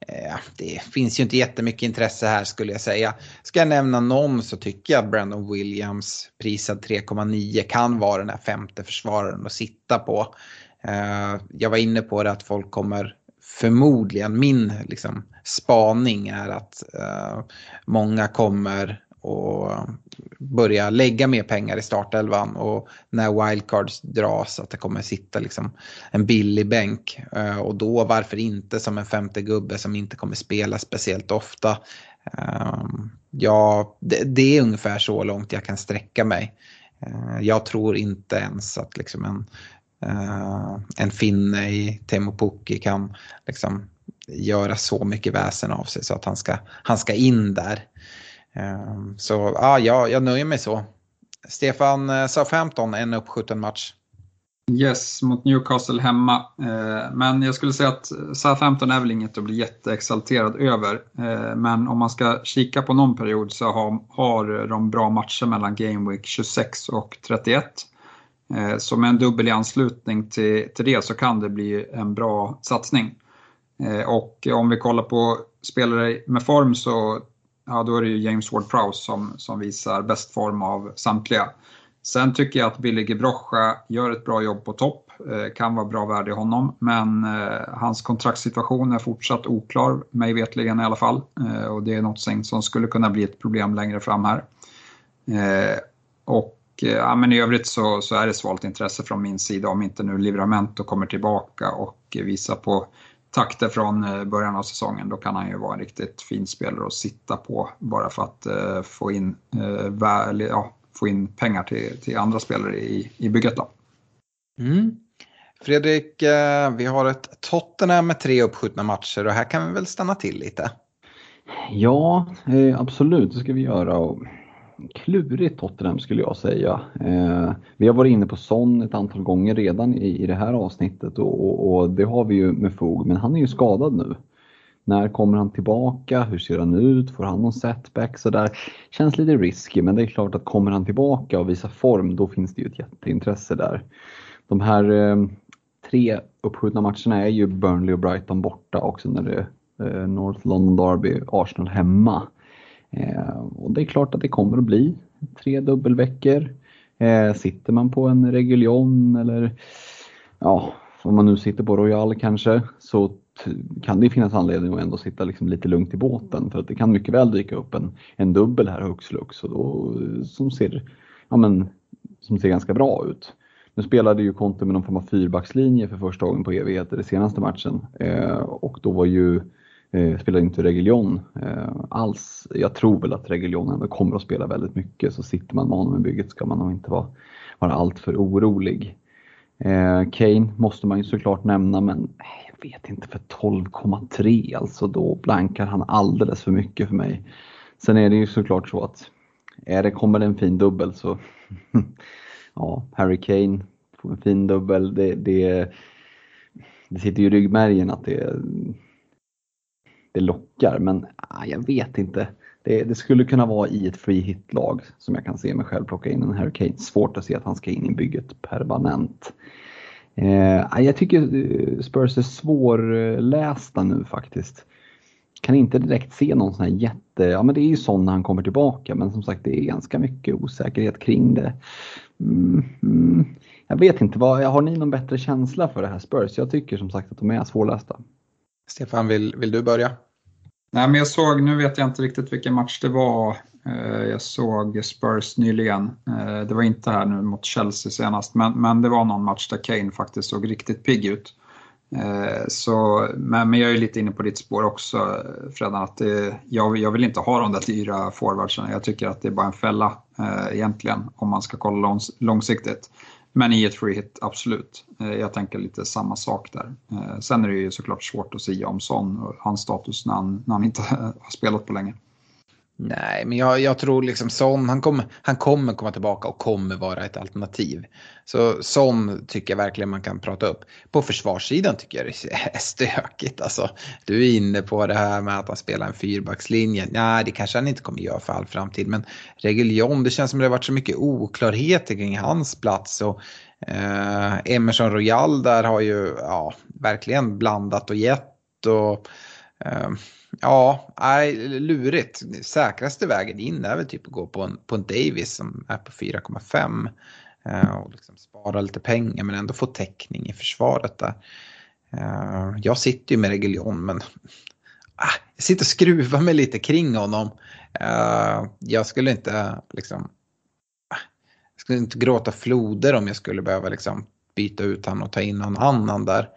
Eh, det finns ju inte jättemycket intresse här skulle jag säga. Ska jag nämna någon så tycker jag att Brandon Williams prisad 3,9 kan vara den här femte försvararen att sitta på. Eh, jag var inne på det att folk kommer förmodligen min liksom, spaning är att eh, många kommer och börja lägga mer pengar i startelvan och när wildcards dras att det kommer sitta liksom en billig bänk eh, och då varför inte som en femte gubbe som inte kommer spela speciellt ofta. Ehm, ja, det, det, är ungefär så långt jag kan sträcka mig. Eh, jag tror inte ens att liksom en eh, en finne i Teemu Pukki kan liksom göra så mycket väsen av sig så att han ska, han ska in där. Ehm, så ah, ja, jag nöjer mig så. Stefan, eh, Southampton, en uppskjuten match. Yes, mot Newcastle hemma. Eh, men jag skulle säga att eh, Southampton är väl inget att bli jätteexalterad över. Men om man ska kika på någon period så har, de bra matcher mellan Game Week 26 och 31. Så med en dubbel i anslutning till, till det så kan det bli en bra satsning. Och om vi kollar på spelare med form så ja, då är det ju James Ward-Prowse som, som visar bäst form av samtliga. Sen tycker jag att Billy Gibrocha gör ett bra jobb på topp, eh, kan vara bra värde i honom, men eh, hans kontraktssituation är fortsatt oklar, mig vetligen i alla fall. Eh, och det är något som skulle kunna bli ett problem längre fram här. och ja, men i övrigt så, så är det svalt intresse från min sida om inte nu Livramento kommer tillbaka och visar på takter från eh, början av säsongen. Då kan han ju vara en riktigt fin spelare att sitta på bara för att uh, få, in, uh, väl, ja, få in pengar till, till andra spelare i, i bygget. Då. Mm. Fredrik, vi har ett Tottenham med tre uppskjutna matcher och här kan vi väl stanna till lite? Ja, absolut, det ska vi göra klurigt Tottenham skulle jag säga. Eh, vi har varit inne på Son ett antal gånger redan i, i det här avsnittet och, och, och, det har vi ju med fog, men han är ju skadad nu. När kommer han tillbaka? Hur ser han ut? Får han någon setback? Så där. Känns lite risky, men det är klart att kommer han tillbaka och visar form, då finns det ju ett jätteintresse där. De här eh, tre uppskjutna matcherna är ju Burnley och Brighton borta också när det är eh, North London Derby, Arsenal hemma. Eh, och det är klart att det kommer att bli tre dubbelveckor. Eh, sitter man på en Reguljon eller ja, om man nu sitter på Royal kanske så kan det finnas anledning att ändå sitta liksom lite lugnt i båten för att det kan mycket väl dyka upp en, en dubbel här hux flux och då, som, ser, ja men, som ser ganska bra ut. Nu spelade ju Conte med någon form av fyrbackslinje för första gången på evigheter i senaste matchen eh, och då var ju Eh, spelar inte Reguljon eh, alls. Jag tror väl att Reguljon ändå kommer att spela väldigt mycket så sitter man med honom i bygget ska man nog inte vara, vara alltför orolig. Eh, Kane måste man ju såklart nämna men eh, jag vet inte för 12,3 alltså då blankar han alldeles för mycket för mig. Sen är det ju såklart så att är det, kommer det en fin dubbel så [LAUGHS] ja, Harry Kane får en fin dubbel. Det, det, det sitter ju i ryggmärgen att det det lockar. Men ah, jag vet inte. Det, det, skulle kunna vara i ett free hit-lag som jag kan se mig själv plocka in en Harry Svårt att se att han ska in i bygget permanent. Eh, ah, jag tycker eh, Spurs är svårlästa nu faktiskt. Kan inte direkt se någon sån här jätte, ja men det är ju sån när han kommer tillbaka men som sagt det är ganska mycket osäkerhet kring det. Mm, mm. Jag vet inte, vad, har ni någon bättre känsla för det här Spurs? Jag tycker som sagt att de är svårlästa. Stefan, vill, vill du börja? Nej, men jag såg, nu vet jag inte riktigt vilken match det var. Eh, jag såg Spurs nyligen. Eh, det var inte här nu mot Chelsea senast, men, men det var någon match där Kane faktiskt såg riktigt pigg ut. Eh, så, men, men jag är lite inne på ditt spår också Fredan, att det, jag, jag vill inte ha de där dyra forwardsen. Jag tycker att det är bara en fälla egentligen om man ska kolla långs, långsiktigt. Men e i ett free hit, absolut. Eh, jag tänker lite samma sak där. Eh, sen är det ju såklart svårt att säga om Son och hans status när han, när han inte [LAUGHS] har spelat på länge. Nej, men jag, jag tror liksom Son, han kommer, han kommer komma tillbaka och kommer vara ett alternativ. Så Son tycker jag verkligen man kan prata upp. På försvarssidan tycker jag det är [LAUGHS] stökigt. Alltså, du är inne på det här med att han spelar en fyrbackslinje. Nej, det kanske han inte kommer göra för all framtid. Men Reguljon, det känns som det har varit så mycket oklarheter kring hans plats. Och, eh, Emerson Royal där har ju ja, verkligen blandat och gett. Och, eh, Ja, nej, lurigt. Säkraste vägen in är väl typ att gå på en, på en Davis som är på 4,5 eh, och liksom spara lite pengar men ändå få täckning i försvaret där. Eh, jag sitter ju med Reguljon men ah, jag sitter och skruvar mig lite kring honom. Eh, jag skulle inte liksom ah, jag skulle inte gråta floder om jag skulle behöva liksom byta ut honom och ta in någon annan där.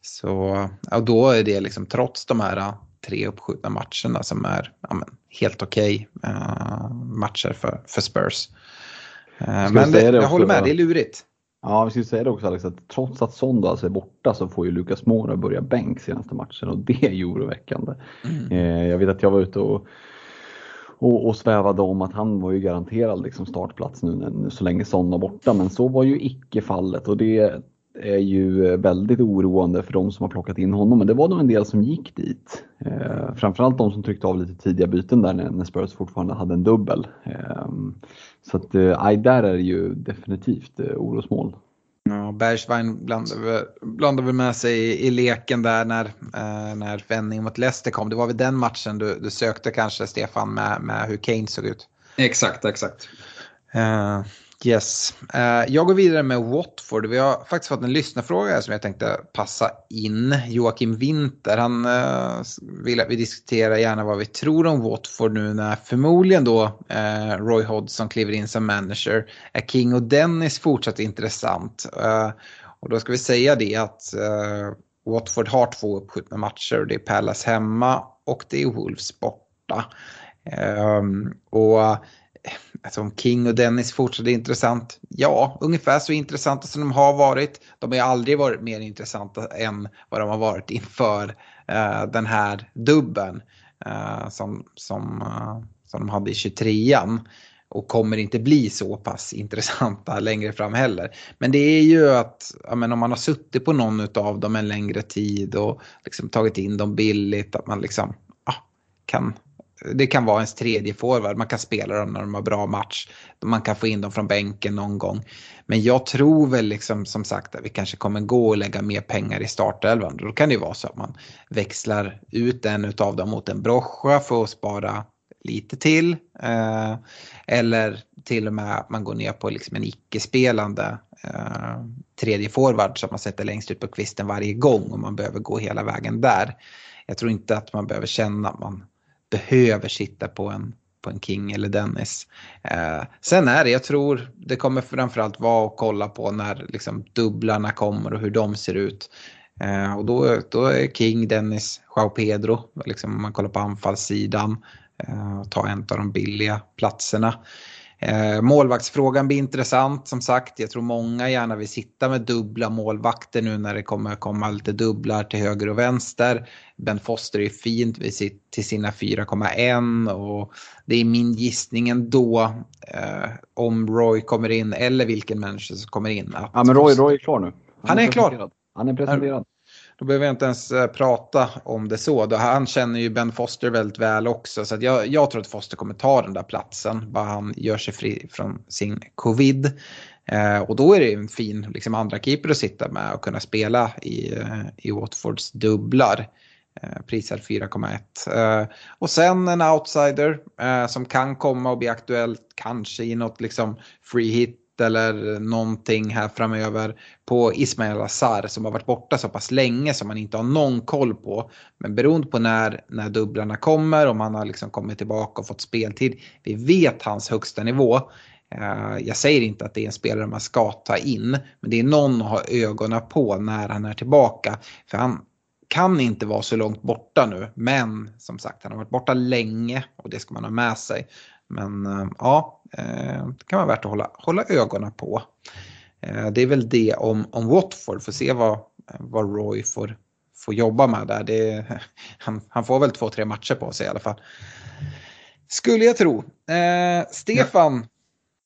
Så och då är det liksom trots de här tre uppskjutna matcherna som är ja, men, helt okej okay, uh, matcher för, för Spurs. Uh, men det, det jag håller med, det är lurigt. Ja, vi skulle säga det också Alex, att trots att Sondo alltså är borta så får ju Lukas Mora börja bänk senaste matchen och det är ju oroväckande. Mm. Eh, jag vet att jag var ute och, och, och, svävade om att han var ju garanterad liksom startplats nu, nu så länge Son var borta, men så var ju icke fallet och det är ju väldigt oroande för de som har plockat in honom, men det var nog en del som gick dit. Eh, framförallt de som tryckte av lite tidiga byten där när, när Spurs fortfarande hade en dubbel. Eh, så att, eh, där är det ju definitivt eh, orosmoln. Ja, blandade, blandade väl med sig i, i leken där när, eh, när vändningen mot Leicester kom. Det var väl den matchen du, du sökte kanske Stefan med, med hur Kane såg ut? Exakt, exakt. Uh, Yes. Eh, jag går vidare med Watford. Vi har faktiskt fått en lyssnarfråga som jag tänkte passa in. Joakim Winter, han eh, vill att vi diskuterar gärna vad vi tror om Watford nu när förmodligen då eh, Roy Hodgson kliver in som manager. Är King och Dennis fortsatt intressant? och då ska vi säga det att Watford har två uppskjutna matcher. Det är Palace hemma och det är Wolves borta. Ehm, och alltså om King och Dennis fortsätter intressant? Ja, ungefär så intressanta som de har varit. De har ju aldrig varit mer intressanta än vad de har varit inför uh, den här dubben uh, som, som, uh, som de hade i 23an. Och kommer inte bli så pass intressanta längre fram heller. Men det är ju att men om man har suttit på någon av dem en längre tid och liksom tagit in dem billigt, att man liksom ah, kan det kan vara ens tredje forward. Man kan spela dem när de har bra match. Man kan få in dem från bänken någon gång. Men jag tror väl liksom som sagt att vi kanske kommer gå och lägga mer pengar i startelvan. Då kan det ju vara så att man växlar ut en av dem mot en broscha för att spara lite till. Eh, eller till och med att man går ner på liksom en icke-spelande eh, tredje forward som man sätter längst ut på kvisten varje gång och man behöver gå hela vägen där. Jag tror inte att man behöver känna att man behöver sitta på en, på en King eller Dennis. Eh, sen är det, jag tror det kommer framförallt vara att kolla på när liksom, dubblarna kommer och hur de ser ut. Eh, och då, då är King, Dennis, Jao Pedro, liksom, om man kollar på anfallssidan, eh, ta en av de billiga platserna. Eh, målvaktsfrågan blir intressant som sagt. Jag tror många gärna vill sitta med dubbla målvakter nu när det kommer komma lite dubblar till höger och vänster. Ben Foster är fint vid sitt, till sina 4,1 och det är min gissning ändå eh, om Roy kommer in eller vilken människa som kommer in. ja men Roy, Roy är klar nu. Han, han är, är klar. Han är presenterad. Då behöver jag inte ens eh, prata om det så. Han känner ju Ben Foster väldigt väl också. Så jag, jag, tror att Foster kommer ta den där platsen. Bara han gör sig fri från sin covid. Eh, och då är det en fin liksom, andra keeper att sitta med och kunna spela i, eh, i Watfords dubblar. Eh, prisad 4,1. Eh, och sen en outsider eh, som kan komma och bli aktuell kanske i något liksom free hit eller någonting här framöver på Ismail Azar som har varit borta så pass länge som man inte har någon koll på. Men beroende på när, när dubblarna kommer, om han har liksom kommit tillbaka och fått speltid. Vi vet hans högsta nivå. Eh, jag säger inte att det är en spelare man ska ta in, men det är någon att ha ögonen på när han är tillbaka. För han kan inte vara så långt borta nu, men som sagt han har varit borta länge och det ska man ha med sig. Men eh, ja, eh, det kan vara värt att hålla, hålla ögonen på. Eh, det är väl det om, om Watford, får se vad, vad Roy får, får jobba med där. Det, [LAUGHS] han, han får väl två, tre matcher på sig i alla fall. Skulle jag tro. Eh, Stefan.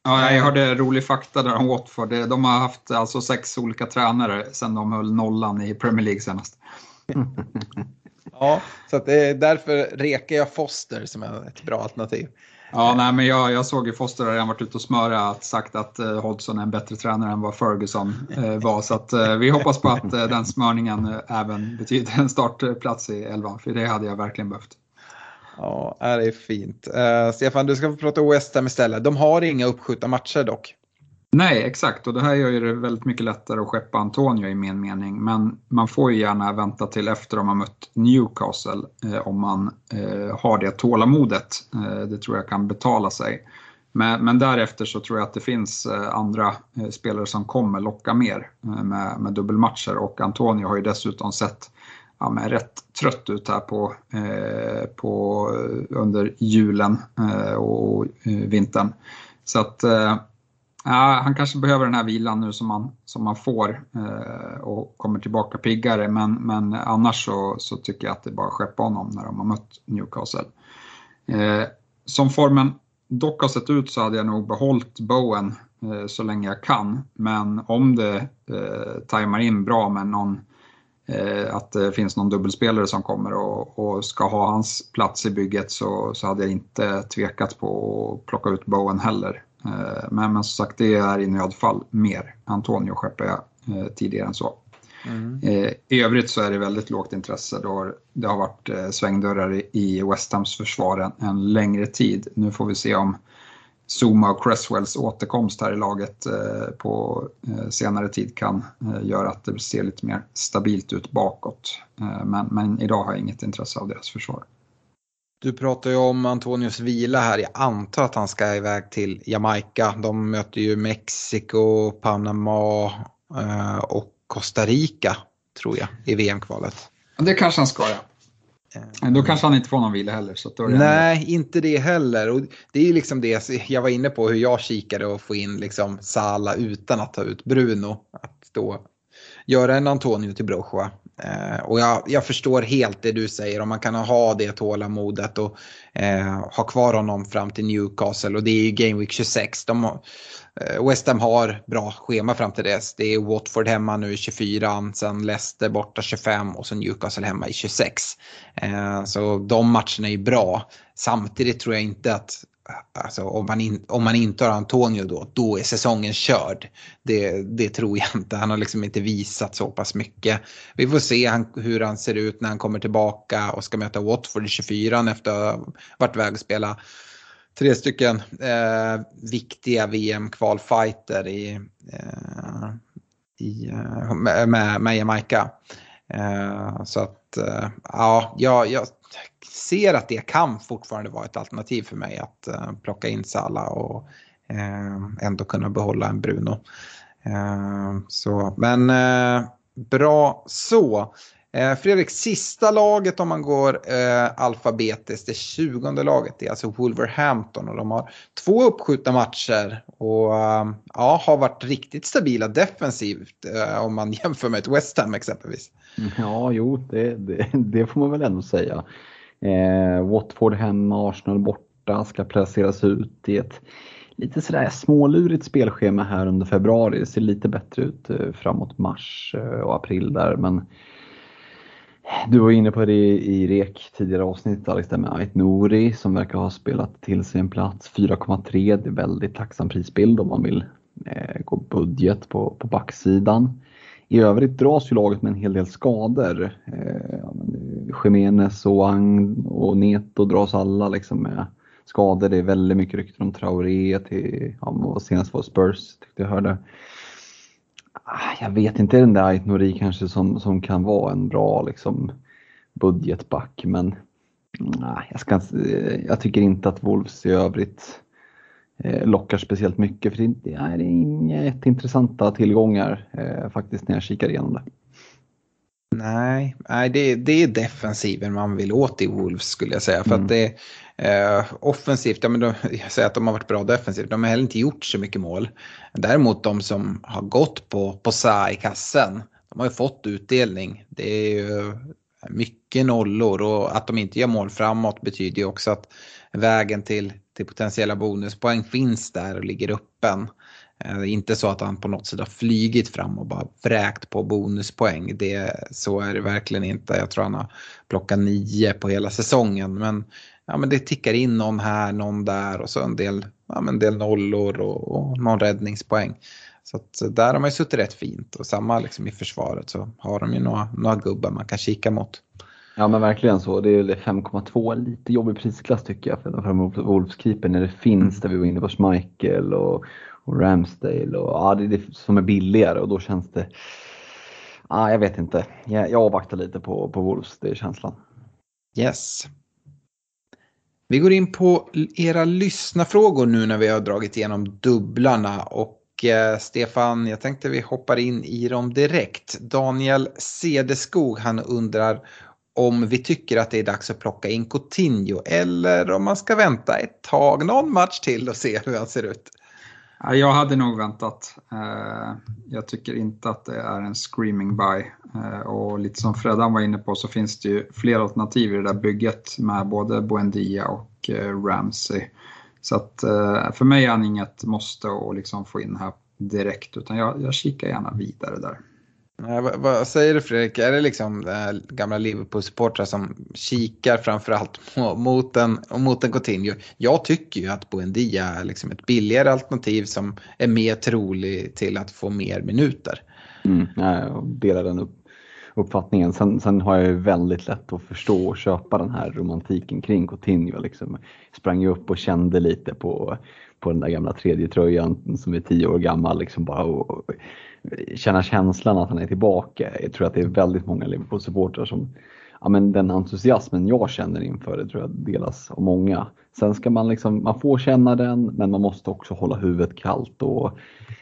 Ja, jag hörde rolig fakta där om Watford. De har haft alltså sex olika tränare sedan de höll nollan i Premier League senast. [LAUGHS] ja, så det är därför rekar jag Foster som är ett bra alternativ. Ja, nej, men jag, jag såg ju Foster har redan varit ute och smörat sagt att eh, Hodgson är en bättre tränare än vad Ferguson eh, var. Så att, eh, vi hoppas på att eh, den smörningen eh, även betyder en startplats i elvan, för det hade jag verkligen behövt. Ja, det är fint. Eh, Stefan, du ska få prata OS Ham istället. De har inga uppskjutna matcher dock. Nej, exakt. Och det här gör ju det väldigt mycket lättare att skeppa Antonio i min mening. Men man får ju gärna vänta till efter om man mött Newcastle eh, om man eh, har det tålamodet. Eh, det tror jag kan betala sig. Men, men, därefter så tror jag att det finns eh, andra eh, spelare som kommer locka mer eh, med, med dubbelmatcher och Antonio har ju dessutom sett ja, men rätt trött ut här på, eh, på, eh, under julen eh, och vintern. Så att Ja, han kanske behöver den här vilan nu som han som han får eh, och kommer tillbaka piggare. Men, men annars så, så tycker jag att det är bara att skeppa honom när de har mött Newcastle. Eh, som formen dock har sett ut så hade jag nog behållit Bowen eh, så länge jag kan. Men om det eh, tajmar in bra med någon eh, att det finns någon dubbelspelare som kommer och, och, ska ha hans plats i bygget så, så hade jag inte tvekat på att plocka ut Bowen heller. Eh, men, men som sagt, det är i nödfall mer. Antonio skeppar jag eh, tidigare än så. Mm. Eh, I övrigt så är det väldigt lågt intresse. Då det har varit svängdörrar i West Hams försvar en, en längre tid. Nu får vi se om Zuma och Cresswells återkomst här i laget på senare tid kan göra att det ser lite mer stabilt ut bakåt. Men, men idag har jag inget intresse av deras försvar. Du pratar ju om Antonios vila här. Jag antar att han ska iväg till Jamaica. De möter ju Mexiko, Panama eh, och Costa Rica tror jag i VM-kvalet. Det kanske han ska ja. Men då kanske han inte får någon vila heller. Så Nej, ändå... inte det heller. Och det är liksom det jag var inne på hur jag kikade och få in liksom Sala utan att ta ut Bruno. Att då göra en Antonio till Brochoa. Eh, och jag, jag, förstår helt det du säger om man kan ha det tålamodet och eh, ha kvar honom fram till Newcastle och det är ju Game Week 26. De, eh, West Ham har bra schema fram till dess. Det är Watford hemma nu i 24, sen Leicester borta 25 och sen Newcastle hemma i 26. Eh, så de matcherna är bra. Samtidigt tror jag inte att Alltså, om, man in, om man inte har Antonio då, då är säsongen körd. Det, det tror jag inte. Han har liksom inte visat så pass mycket. Vi får se han, hur han ser ut när han kommer tillbaka och ska möta Watford i 24 efter att ha varit iväg och spela tre stycken eh, viktiga VM-kvalfighter i, eh, i, eh, med, med Jamaica. Eh, så att eh, ja, jag, ser att det kan fortfarande vara ett alternativ för mig att uh, plocka in Sala och uh, ändå kunna behålla en Bruno. Uh, så, men bra så. Fredrik, sista laget om man går alfabetiskt, det 20 laget, det är alltså Wolverhampton och de har två uppskjutna matcher och ja, har varit riktigt stabila defensivt om man [LAUGHS] jämför med ett West Ham exempelvis. [LAUGHS] Ja, jo, det, det, det får man väl ändå säga. Eh, Watford hemma, Arsenal borta ska placeras ut i ett lite sådär smålurigt spelschema här under februari. Det ser lite bättre ut eh, framåt mars eh, och april där men du var inne på det i REK tidigare avsnitt Alex, där med Ait Nouri som verkar ha spelat till sig en plats. 4,3, det är väldigt tacksam prisbild om man vill eh, gå budget på, på backsidan. I övrigt dras ju laget med en hel del skador. Eh, eh, Jiménez och Ang och Neto dras alla liksom med skador. Det är väldigt mycket rykten om Traoré till, ja, senast var Spurs tyckte jag hörde. Ah, jag vet inte den där Ait Nori kanske som, som kan vara en bra liksom, budgetback men mm, nej, jag, ska, eh, jag tycker inte att Wolves i övrigt lockar speciellt mycket för det är inga jätteintressanta tillgångar eh, faktiskt när jag kikar igenom det. Nej, nej det, det är defensiven man vill åt i Wolves skulle jag säga. För mm. att det är eh, offensivt, ja, men de, jag säger att de har varit bra defensivt, de har heller inte gjort så mycket mål. Däremot de som har gått på, på Sa i kassen, de har ju fått utdelning. Det är ju mycket nollor och att de inte gör mål framåt betyder ju också att vägen till, till potentiella bonuspoäng finns där och ligger öppen. Eh, inte så att han på något sätt har flygit fram och bara vräkt på bonuspoäng. Det, så är det verkligen inte. Jag tror han har plockat nio på hela säsongen. Men, ja, men det tickar in någon här, någon där och så en del, ja, en del nollor och, och någon räddningspoäng. Så att eh, där har man ju suttit rätt fint och samma liksom i försvaret så har de ju några, några gubbar man kan kika mot. Ja men verkligen så. Det är 5,2 lite jobbig prisklass tycker jag för, för Wolfskeeper när det finns, där vi var inne på Schmeichel och, och Ramsdale och ja, det är det som är billigare och då känns det, ja, jag vet inte. Jag, jag avvaktar lite på, på Wolves, det är känslan. Yes. Vi går in på era lyssnafrågor nu när vi har dragit igenom dubblarna och eh, Stefan, jag tänkte vi hoppar in i dem direkt. Daniel Cederskog, han undrar om vi tycker att det är dags att plocka in Coutinho eller om man ska vänta ett tag, någon match till och se hur han ser ut. Jag hade nog väntat. Eh, jag tycker inte att det är en screaming buy. Eh, och lite som Freddan var inne på så finns det ju fler alternativ i det där bygget med både Buendia och eh, Ramsey. Så att för mig är han inget måste att liksom få in här direkt utan jag, jag kikar gärna vidare där vad, vad, säger du Fredrik, är det liksom äh, gamla Liverpool-supportrar som kikar framförallt [LAUGHS] mot en, mot en Coutinho? Jag tycker ju att Buendia är liksom ett billigare alternativ som är mer trolig till att få mer minuter. Mm, jag delar den upp, uppfattningen. Sen, sen, har jag ju väldigt lätt att förstå och köpa den här romantiken kring Coutinho. Liksom. Sprang ju upp och kände lite på, på den där gamla tredje tröjan som är tio år gammal. Liksom bara och, och, känna känslan att han är tillbaka. Jag tror att det är väldigt många Liverpool-supportrar som ja, men den entusiasmen jag känner inför det tror jag delas av många. Sen ska man liksom, man får känna den men man måste också hålla huvudet kallt och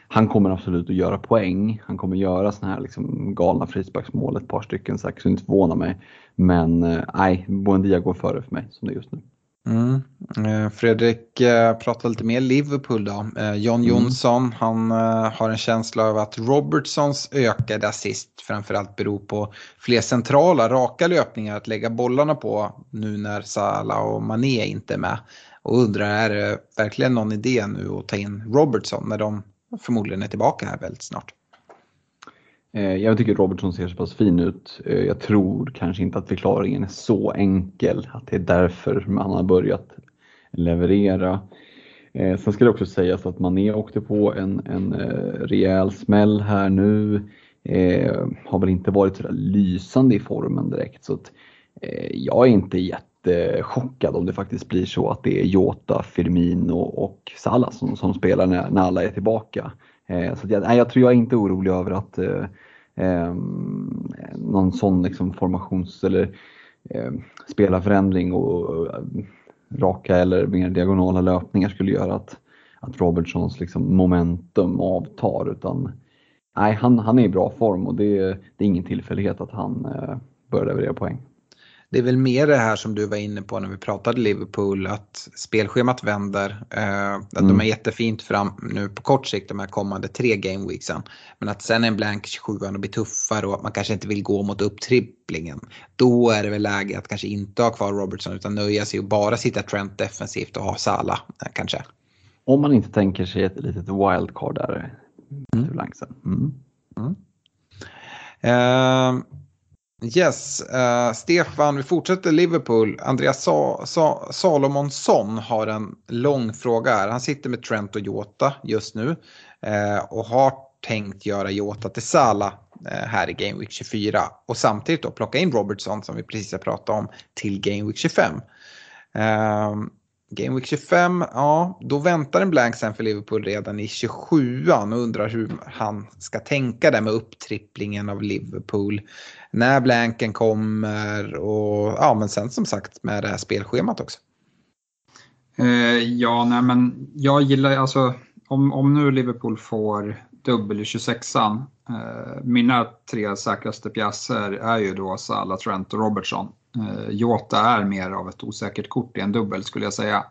han kommer absolut att göra poäng. Han kommer göra sådana här liksom galna frisparksmål, ett par stycken så jag skulle inte förvåna mig. Men eh, nej, Buendia går före för mig som det är just nu. Mm. Eh, Fredrik eh, pratar lite mer Liverpool då. Eh, John mm. Jonsson, han har en känsla av att Robertsons ökade assist framförallt beror på fler centrala, raka löpningar att lägga bollarna på nu när Salah och Mané inte är med. Och undrar, är det verkligen någon idé nu att ta in Robertson när de förmodligen är tillbaka här väldigt snart? Eh, jag tycker Robertson ser så pass fin ut. Eh, jag tror kanske inte att förklaringen är så enkel, att det är därför man har börjat leverera. Eh, sen ska det också sägas att Mané åkte på en, en rejäl smäll här nu. har väl inte varit så lysande i formen direkt. Så att, jag är inte jättechockad om det faktiskt blir så att det är Jota, Firmino och Salah som, som spelar när, när alla är tillbaka. Eh, så jag, nej, jag tror jag är inte orolig över att eh, ehm, någon sån liksom formations eller eh, spelarförändring och eh, raka eller mer diagonala löpningar skulle göra att, att Robertsons liksom momentum avtar utan nej, han, han är i bra form och det, det är ingen tillfällighet att han eh, börjar leverera poäng det är väl mer det här som du var inne på när vi pratade Liverpool, att spelschemat vänder. Eh, att mm. De är jättefint fram nu på kort sikt de här kommande tre gameweeksen. Men att sen en blank 27 och blir tuffare och att man kanske inte vill gå mot upptripplingen. Då är det väl läge att kanske inte ha kvar Robertson utan nöja sig och bara sitta Trent defensivt och ha Salah eh, kanske. Om man inte tänker sig ett litet wildcard där. Mm. Mm. Mm. Uh, Yes, uh, Stefan, vi fortsätter Liverpool. Andreas Sa Sa Salomonsson har en lång fråga här. Han sitter med Trent och Jota just nu uh, och har tänkt göra Jota till Sala uh, eh, här i Game Week 24 och samtidigt då plocka in Robertson som vi precis har pratat om till Game Week 25. Game Week 25, ja, då väntar en blank sen för Liverpool redan i 27an och undrar hur han ska tänka där med upptripplingen av Liverpool. När blanken kommer och ja, men sen som sagt med det här spelschemat också. Eh, ja, nej men jag gillar alltså om, om nu Liverpool får dubbel i 26an. Eh, mina tre säkraste pjäser är ju då Salah, Trent och Robertson. Eh, Jota är mer av ett osäkert kort i en dubbel skulle jag säga.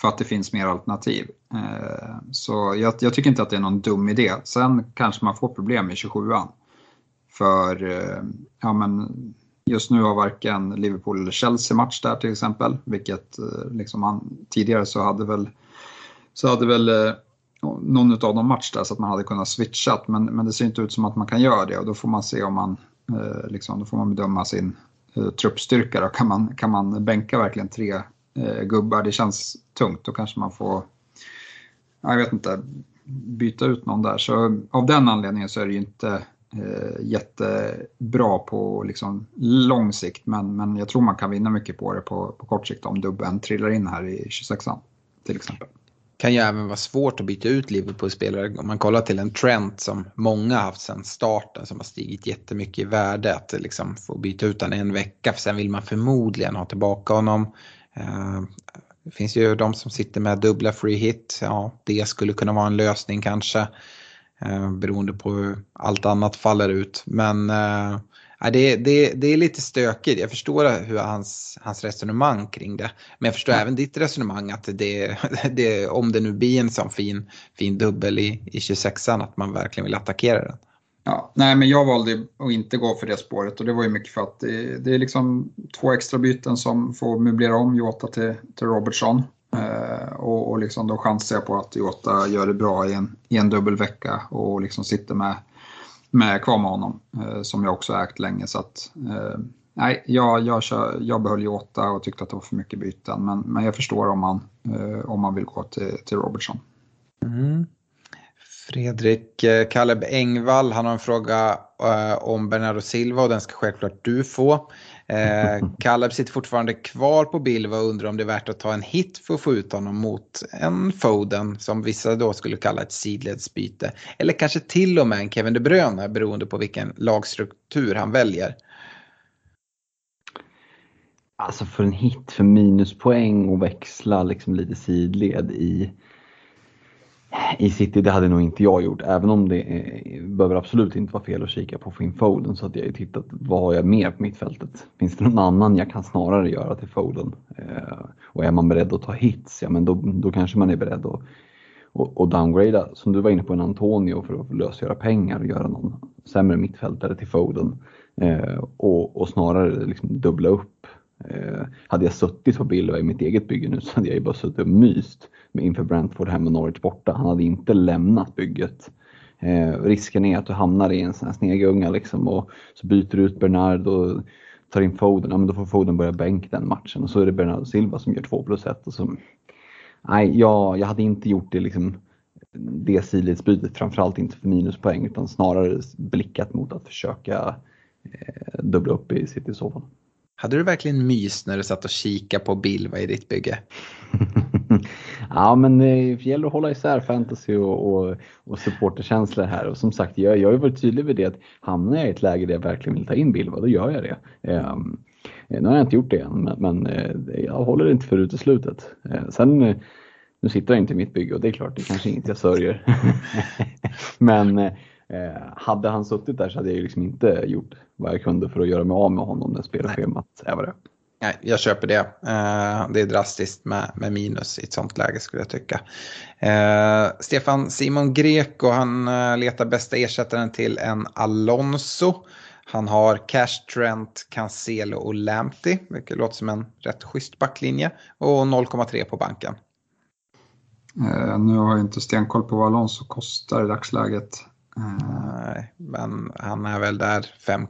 För att det finns mer alternativ. Eh, så jag, jag, tycker inte att det är någon dum idé. Sen kanske man får problem i 27an. För eh, ja, men just nu har varken Liverpool eller Chelsea match där till exempel. Vilket eh, liksom han, tidigare så hade väl, så hade väl eh, någon av dem match där så att man hade kunnat switcha. Men, men det ser inte ut som att man kan göra det och då får man se om man, eh, liksom, då får man bedöma sin Eh, truppstyrka. Då. Kan, man, kan man bänka verkligen tre eh, gubbar? Det känns tungt. Då kanske man får, jag vet inte, byta ut någon där. Så av den anledningen så är det ju inte eh, jättebra på liksom, lång sikt. Men, men jag tror man kan vinna mycket på det på, på kort sikt om dubben trillar in här i 26an till exempel kan ju även vara svårt att byta ut Liverpool-spelare. Om man kollar till en trend som många har haft sedan starten som har stigit jättemycket i värde. Att liksom få byta ut honom en vecka för sen vill man förmodligen ha tillbaka honom. Eh, det finns ju de som sitter med dubbla free hit. Ja, det skulle kunna vara en lösning kanske. Eh, beroende på hur allt annat faller ut. Men eh, eh, det, det, det är lite stökigt. Jag förstår hur hans, hans resonemang kring det. Men jag förstår ja. även ditt resonemang att det, [LAUGHS] det, om det nu blir en sån fin, fin dubbel i, i 26an att man verkligen vill attackera den. Ja, nej, men jag valde att inte gå för det spåret och det var ju mycket för att det, det är liksom två extra byten som får möblera om Jota till, till Robertson. Eh, och, och liksom då chansar jag på att Jota gör det bra i en, i en dubbelvecka och liksom sitter med, med kvar med honom eh, som jag också ägt länge. Så att, eh, nej, jag, jag, kör, jag behöll Jota och tyckte att det var för mycket byten men, men jag förstår om man, eh, om man vill gå till, till Robertson. Mm. Fredrik eh, Kaleb Engvall, han har en fråga eh, om Bernardo Silva och den ska självklart du få. Eh, Kaleb sitter fortfarande kvar på Bilva och undrar om det är värt att ta en hit för att få ut honom mot en Foden som vissa då skulle kalla ett sidledsbyte. Eller kanske till och med en Kevin De Bruyne beroende på vilken lagstruktur han väljer. Alltså för en hit för minuspoäng och växla liksom lite sidled i i City, det hade nog inte jag gjort. Även om det eh, behöver absolut inte vara fel att kika på Finn Foden så att jag har tittat vad har jag mer på mittfältet. Finns det någon annan jag kan snarare göra till Foden? Eh, och är man beredd att ta hits, ja men då, då kanske man är beredd att och, och downgrada, som du var inne på, en Antonio för att lösgöra pengar och göra någon sämre mittfältare till Foden. Eh, och, och, snarare liksom dubbla upp. Eh, hade jag suttit på Bilva i mitt eget bygge nu så hade jag ju bara suttit och myst inför Brentford hemma och Norwich borta. Han hade inte lämnat bygget. Eh, risken är att du hamnar i en sån här snegunga liksom och så byter du ut Bernard och tar in Foden. Ja, men då får Foden börja bänk den matchen och så är det Bernardo Silva som gör 2 plus 1. Och så, nej, jag, jag hade inte gjort det liksom det sidledsbytet, framförallt inte för minuspoäng utan snarare blickat mot att försöka eh, dubbla upp i City i så fall. Hade du verkligen mys när du satt och kikade på Bilva i ditt bygge? [LAUGHS] ja, men eh, det gäller att hålla isär fantasy och, och, och supporterkänslor här. Och som sagt, jag, jag har ju varit tydlig med det att hamnar jag i ett läge där jag verkligen vill ta in Bilva, då gör jag det. Um, nu har jag inte gjort det än, men, men eh, jag håller det inte för uteslutet. Uh, sen, nu sitter jag inte i mitt bygge och det är klart, det är kanske inget jag sörjer. [LAUGHS] men uh, hade han suttit där så hade jag liksom inte gjort vad jag kunde för att göra mig av med honom när spelschemat är vad det Nej, jag köper det. Eh, det är drastiskt med, med minus i ett sånt läge skulle jag tycka. Eh, Stefan Simon Greco, han eh, letar bästa ersättaren till en Alonso. Han har Cash, Trent, Cancelo och Lamptey, vilket låter som en rätt schysst backlinje. Och 0,3 på banken. Eh, nu har jag inte stenkoll på vad Alonso kostar i dagsläget. Nej, men han är väl där 5,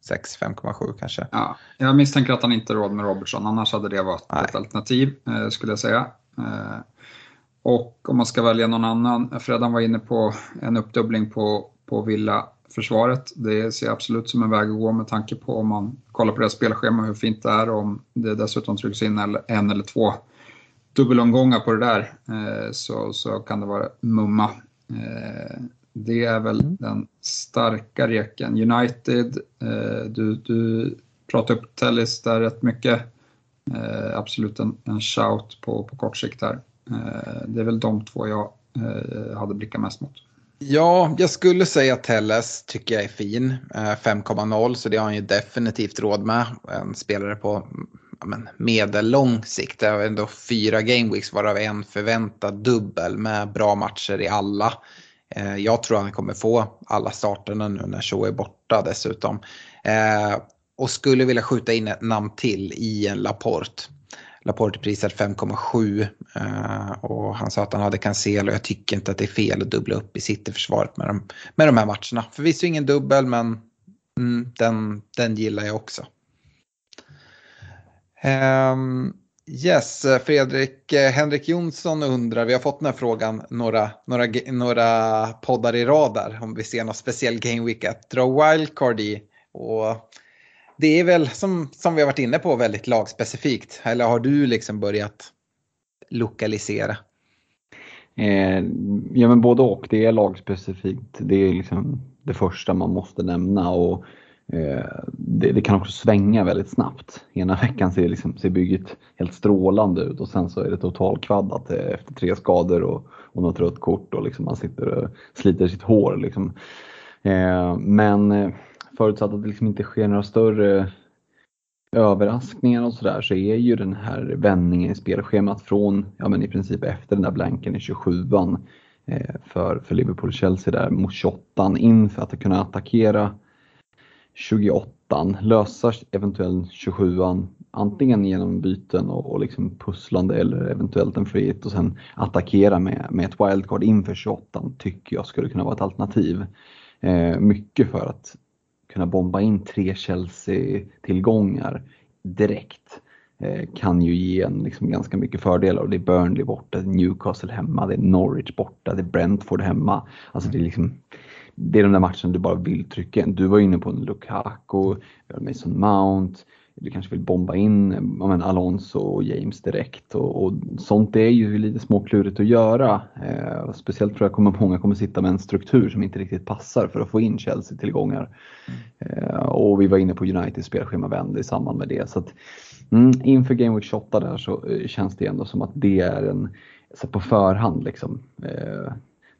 6, 5,7 kanske. Ja, jag misstänker att han inte råd med Robertson, annars hade det varit Nej. ett alternativ eh, skulle jag säga. Eh, och om man ska välja någon annan, Fredan var inne på en uppdubbling på, på Villa-försvaret. Det ser jag absolut som en väg att gå med tanke på om man kollar på deras spelschema hur fint det är och om det dessutom trycks in en eller två dubbelomgångar på det där eh, så, så kan det vara mumma. Det är väl mm. den starka reken. United, eh, du, du pratar upp Tellis där rätt mycket. Eh, absolut en, en shout på, på kort sikt här. Eh, det är väl de två jag eh, hade blickat mest mot. Ja, jag skulle säga att Telles tycker jag är fin. 5,0 eh, så det har han ju definitivt råd med. En spelare på men, medellång sikt. Det är ändå fyra gameweeks varav en förväntad dubbel med bra matcher i alla. Eh, jag tror han kommer få alla starterna nu när Shaw är borta dessutom. Eh, och skulle vilja skjuta in ett namn till i en Laporte. Laporte är prisad 5,7 eh, och han sa att han hade Cancelo. Jag tycker inte att det är fel att dubbla upp i City-försvaret med de, med de här matcherna. Förvisso ingen dubbel men mm, den, den gillar jag också. Um, Yes, eh, Fredrik eh, Henrik Jonsson undrar, vi har fått den här frågan några, några, några poddar i rad där, om vi ser någon speciell game week att dra wildcard i. Och det är väl som, som vi har varit inne på väldigt lagspecifikt, eller har du liksom börjat lokalisera? Eh, ja men både och, det är lagspecifikt. Det är liksom det första man måste nämna och eh, Eh, det, det, kan också svänga väldigt snabbt. Ena [LAUGHS] veckan ser, liksom, ser bygget helt strålande ut och sen så är det totalkvaddat eh, efter tre skador och, och något rött kort och liksom man sitter och sliter sitt hår. Liksom. Eh, men eh, förutsatt att det liksom inte sker några större överraskningar och sådär så är ju den här vändningen i spelschemat från, ja men i princip efter den där blanken i 27an eh, för, för Liverpool-Chelsea där mot 28an inför att kunna attackera 28an, lösa eventuellt 27an antingen genom byten och, och liksom pusslande eller eventuellt en free hit och sen attackera med, med ett wildcard inför 28an tycker jag skulle kunna vara ett alternativ. Eh, mycket för att kunna bomba in tre Chelsea-tillgångar direkt eh, kan ju ge en liksom ganska mycket fördelar. Och det är Burnley borta, det är Newcastle hemma, det är Norwich borta, det är Brentford hemma. Alltså det är liksom det är de där matcherna du bara vill trycka in. Du var inne på en Lukaku, Mason Mount, du kanske vill bomba in men, Alonso och James direkt och, och, sånt är ju lite småklurigt att göra. Eh, speciellt tror jag kommer många kommer sitta med en struktur som inte riktigt passar för att få in Chelsea-tillgångar. Eh, och vi var inne på Uniteds spelschema vände i samband med det. Så att, mm, inför Game Week 28 där så eh, känns det ändå som att det är en, så på förhand liksom, eh,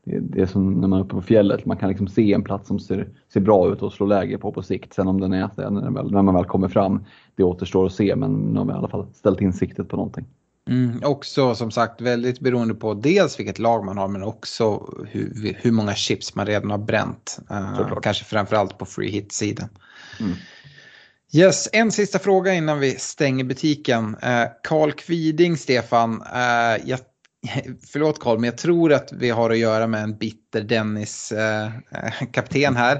det är som när man är uppe på fjället, man kan liksom se en plats som ser, ser bra ut och slå läge på på sikt. Sen om den är när, man väl kommer fram, det återstår att se men nu har vi i alla fall ställt in siktet på någonting. Mm, också som sagt väldigt beroende på dels vilket lag man har men också hur, hur många chips man redan har bränt. Uh, kanske framförallt på free hit-sidan. Mm. Yes, en sista fråga innan vi stänger butiken. Karl uh, Kviding, Stefan. Uh, jag [LAUGHS] förlåt Karl, men jag tror att vi har att göra med en bitter Dennis-kapten eh, [LAUGHS] här.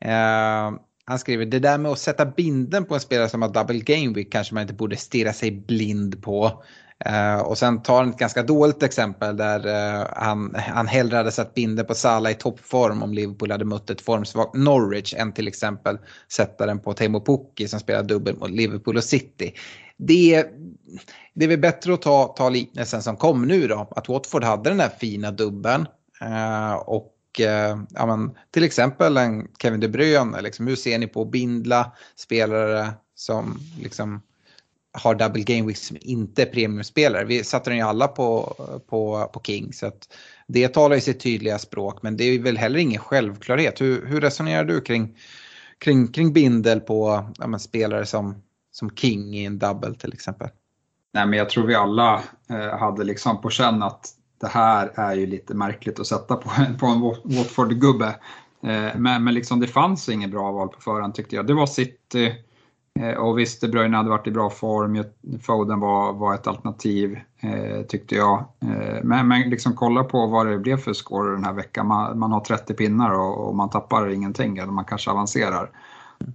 Eh, han skriver, det där med att sätta binden på en spelare som har double game week kanske man inte borde stirra sig blind på. Uh, och sen tar han ett ganska dåligt exempel där uh, han, han hellre hade satt binden på Salah i toppform om Liverpool hade mött ett formsvagt Norwich än till exempel sätta den på Teemu Pukki som spelar dubbel mot Liverpool och City det, det är väl bättre att ta, ta liknelsen som kom nu då. Att Watford hade den där fina dubben. Eh, och eh, ja, men, till exempel en Kevin De Bruyne. Liksom, hur ser ni på att bindla spelare som liksom, har double game week som inte är premiumspelare. Vi satte den ju alla på, på, på King. Så att det talar ju sitt tydliga språk. Men det är väl heller ingen självklarhet. Hur, hur resonerar du kring, kring, kring bindel på ja, men, spelare som som King i en double till exempel? Nej, men jag tror vi alla eh, hade liksom på känn att det här är ju lite märkligt att sätta på, på en Watford-gubbe. Eh, men men liksom, det fanns inget bra val på förhand tyckte jag. Det var City eh, och visst, De Bruyne hade varit i bra form. Foden var, var ett alternativ tyckte jag. men men liksom, kolla på vad det blev för score den här veckan. Man, man har 30 pinnar och, och man tappar ingenting, eller man kanske avancerar.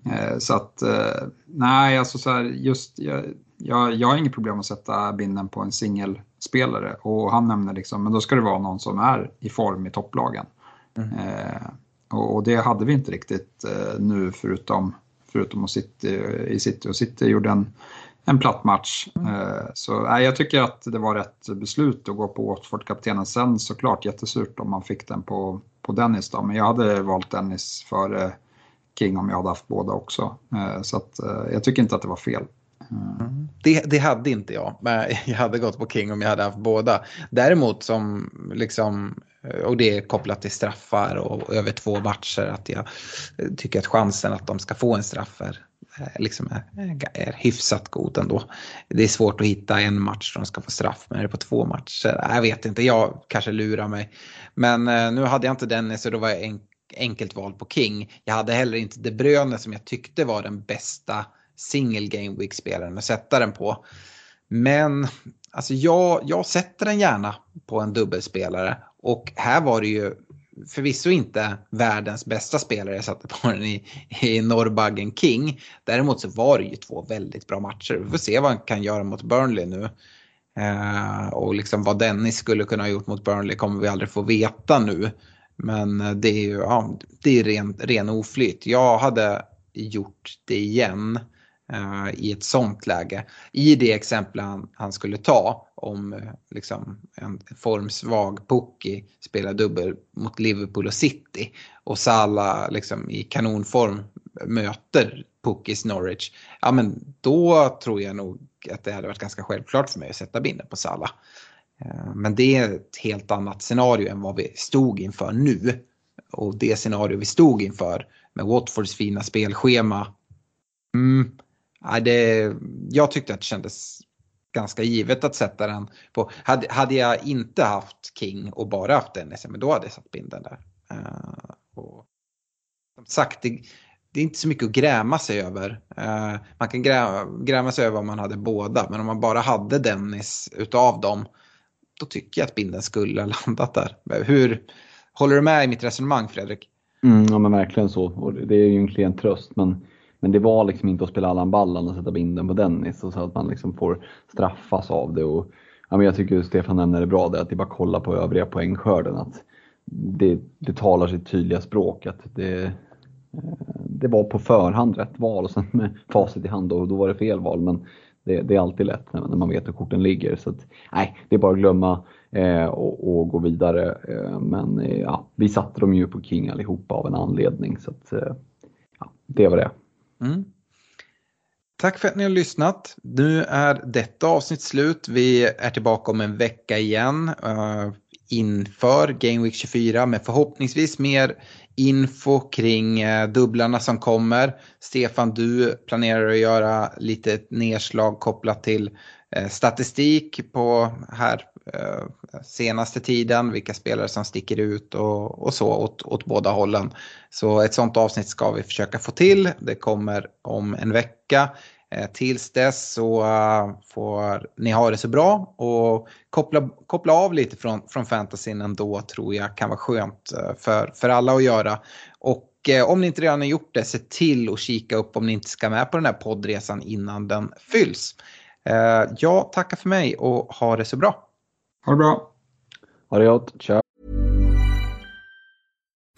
Eh, så att, eh, nej, alltså så här, just, jag, jag, jag har inget problem att sätta binden på en singelspelare och han nämner liksom, men då ska det vara någon som är i form i topplagen. Mm. Eh, och, och, det hade vi inte riktigt eh, nu förutom, förutom att City, i City och City gjorde en, en platt match. Mm. Eh, så nej, jag tycker att det var rätt beslut att gå på Watford-kaptenen. Sen såklart jättesurt om man fick den på, på Dennis då, men jag hade valt Dennis före King om jag hade haft båda också. Eh, så att, eh, jag tycker inte att det var fel. Eh. Mm. Det, det, hade inte jag. Men [LAUGHS] jag hade gått på King om jag hade haft båda. Däremot som liksom, eh, och det är kopplat till straffar och över två matcher, att jag eh, tycker att chansen att de ska få en straff är, liksom är, är hyfsat god ändå. Det är svårt att hitta en match där de ska få straff, men är det på två matcher? Jag vet inte, jag kanske lurar mig. Men nu hade jag inte Dennis och då var jag en, enkelt val på King. Jag hade heller inte De Bruyne som jag tyckte var den bästa single game week spelaren att sätta den på. Men alltså jag, jag sätter den gärna på en dubbelspelare och här var det ju förvisso inte världens bästa spelare jag satte på [LAUGHS] den i, i Norrbaggen King. Däremot så var det ju två väldigt bra matcher. Vi får se vad han kan göra mot Burnley nu. Eh, och liksom vad Dennis skulle kunna ha gjort mot Burnley kommer vi aldrig få veta nu. Men eh, det är ju ja, det är ren, ren oflyt. Jag hade gjort det igen. eh, i ett sånt läge. I det exempel han, han skulle ta om eh, liksom, en formsvag Pukki spelar dubbel mot Liverpool och City och Salah liksom, i kanonform möter Puckis Norwich. Ja men då tror jag nog att det hade varit ganska självklart för mig att sätta binden på Salah. Eh, men det är ett helt annat scenario än vad vi stod inför nu. Och det scenario vi stod inför med Watfords fina spelschema. Mm, det, jag tyckte att det kändes ganska givet att sätta den på. Hade, hade jag inte haft King och bara haft Dennis, men då hade jag satt binden där. Uh, och, som sagt, det, det, är inte så mycket att gräma sig över. Uh, man kan gräma, gräma sig över om man hade båda, men om man bara hade Dennis utav dem, då tycker jag att binden skulle ha landat där. Hur, håller du med i mitt resonemang Fredrik? Mm, ja men verkligen så. Och det är ju en klen tröst. Men, men det var liksom inte att spela Allan Ballan och sätta binden på Dennis och så att man liksom får straffas av det. Och, ja, men jag tycker Stefan nämner det bra, det, att det är bara kolla på övriga poängskörden. Att det, det talar sitt tydliga språk. Att det, eh, det var på förhand rätt val och sen med facit i hand då, då var det fel val. Men det, det är alltid lätt när, när, man vet hur korten ligger. Så att, nej, det är bara att glömma eh, och, och, gå vidare. Eh, men eh, ja, vi satte dem ju på King allihopa av en anledning. Så att, eh, ja, det var det. Mm. Tack för att ni har lyssnat. Nu är detta avsnitt slut. Vi är tillbaka om en vecka igen uh, inför Game Week 24 med förhoppningsvis mer info kring eh, dubblarna som kommer. Stefan, du planerar att göra lite nedslag kopplat till eh, statistik på här eh, senaste tiden, vilka spelare som sticker ut och, och så åt, åt båda hållen. Så ett sånt avsnitt ska vi försöka få till. Det kommer om en vecka. Eh, tills dess så uh, får ni ha det så bra och koppla, koppla av lite från, från fantasyn ändå tror jag kan vara skönt uh, för, för alla att göra. Och om ni inte redan har gjort det, se till att kika upp om ni inte ska med på den här poddresan innan den fylls. jag tackar för mig och ha det så bra. Ha det bra. Ha det gott. Ciao.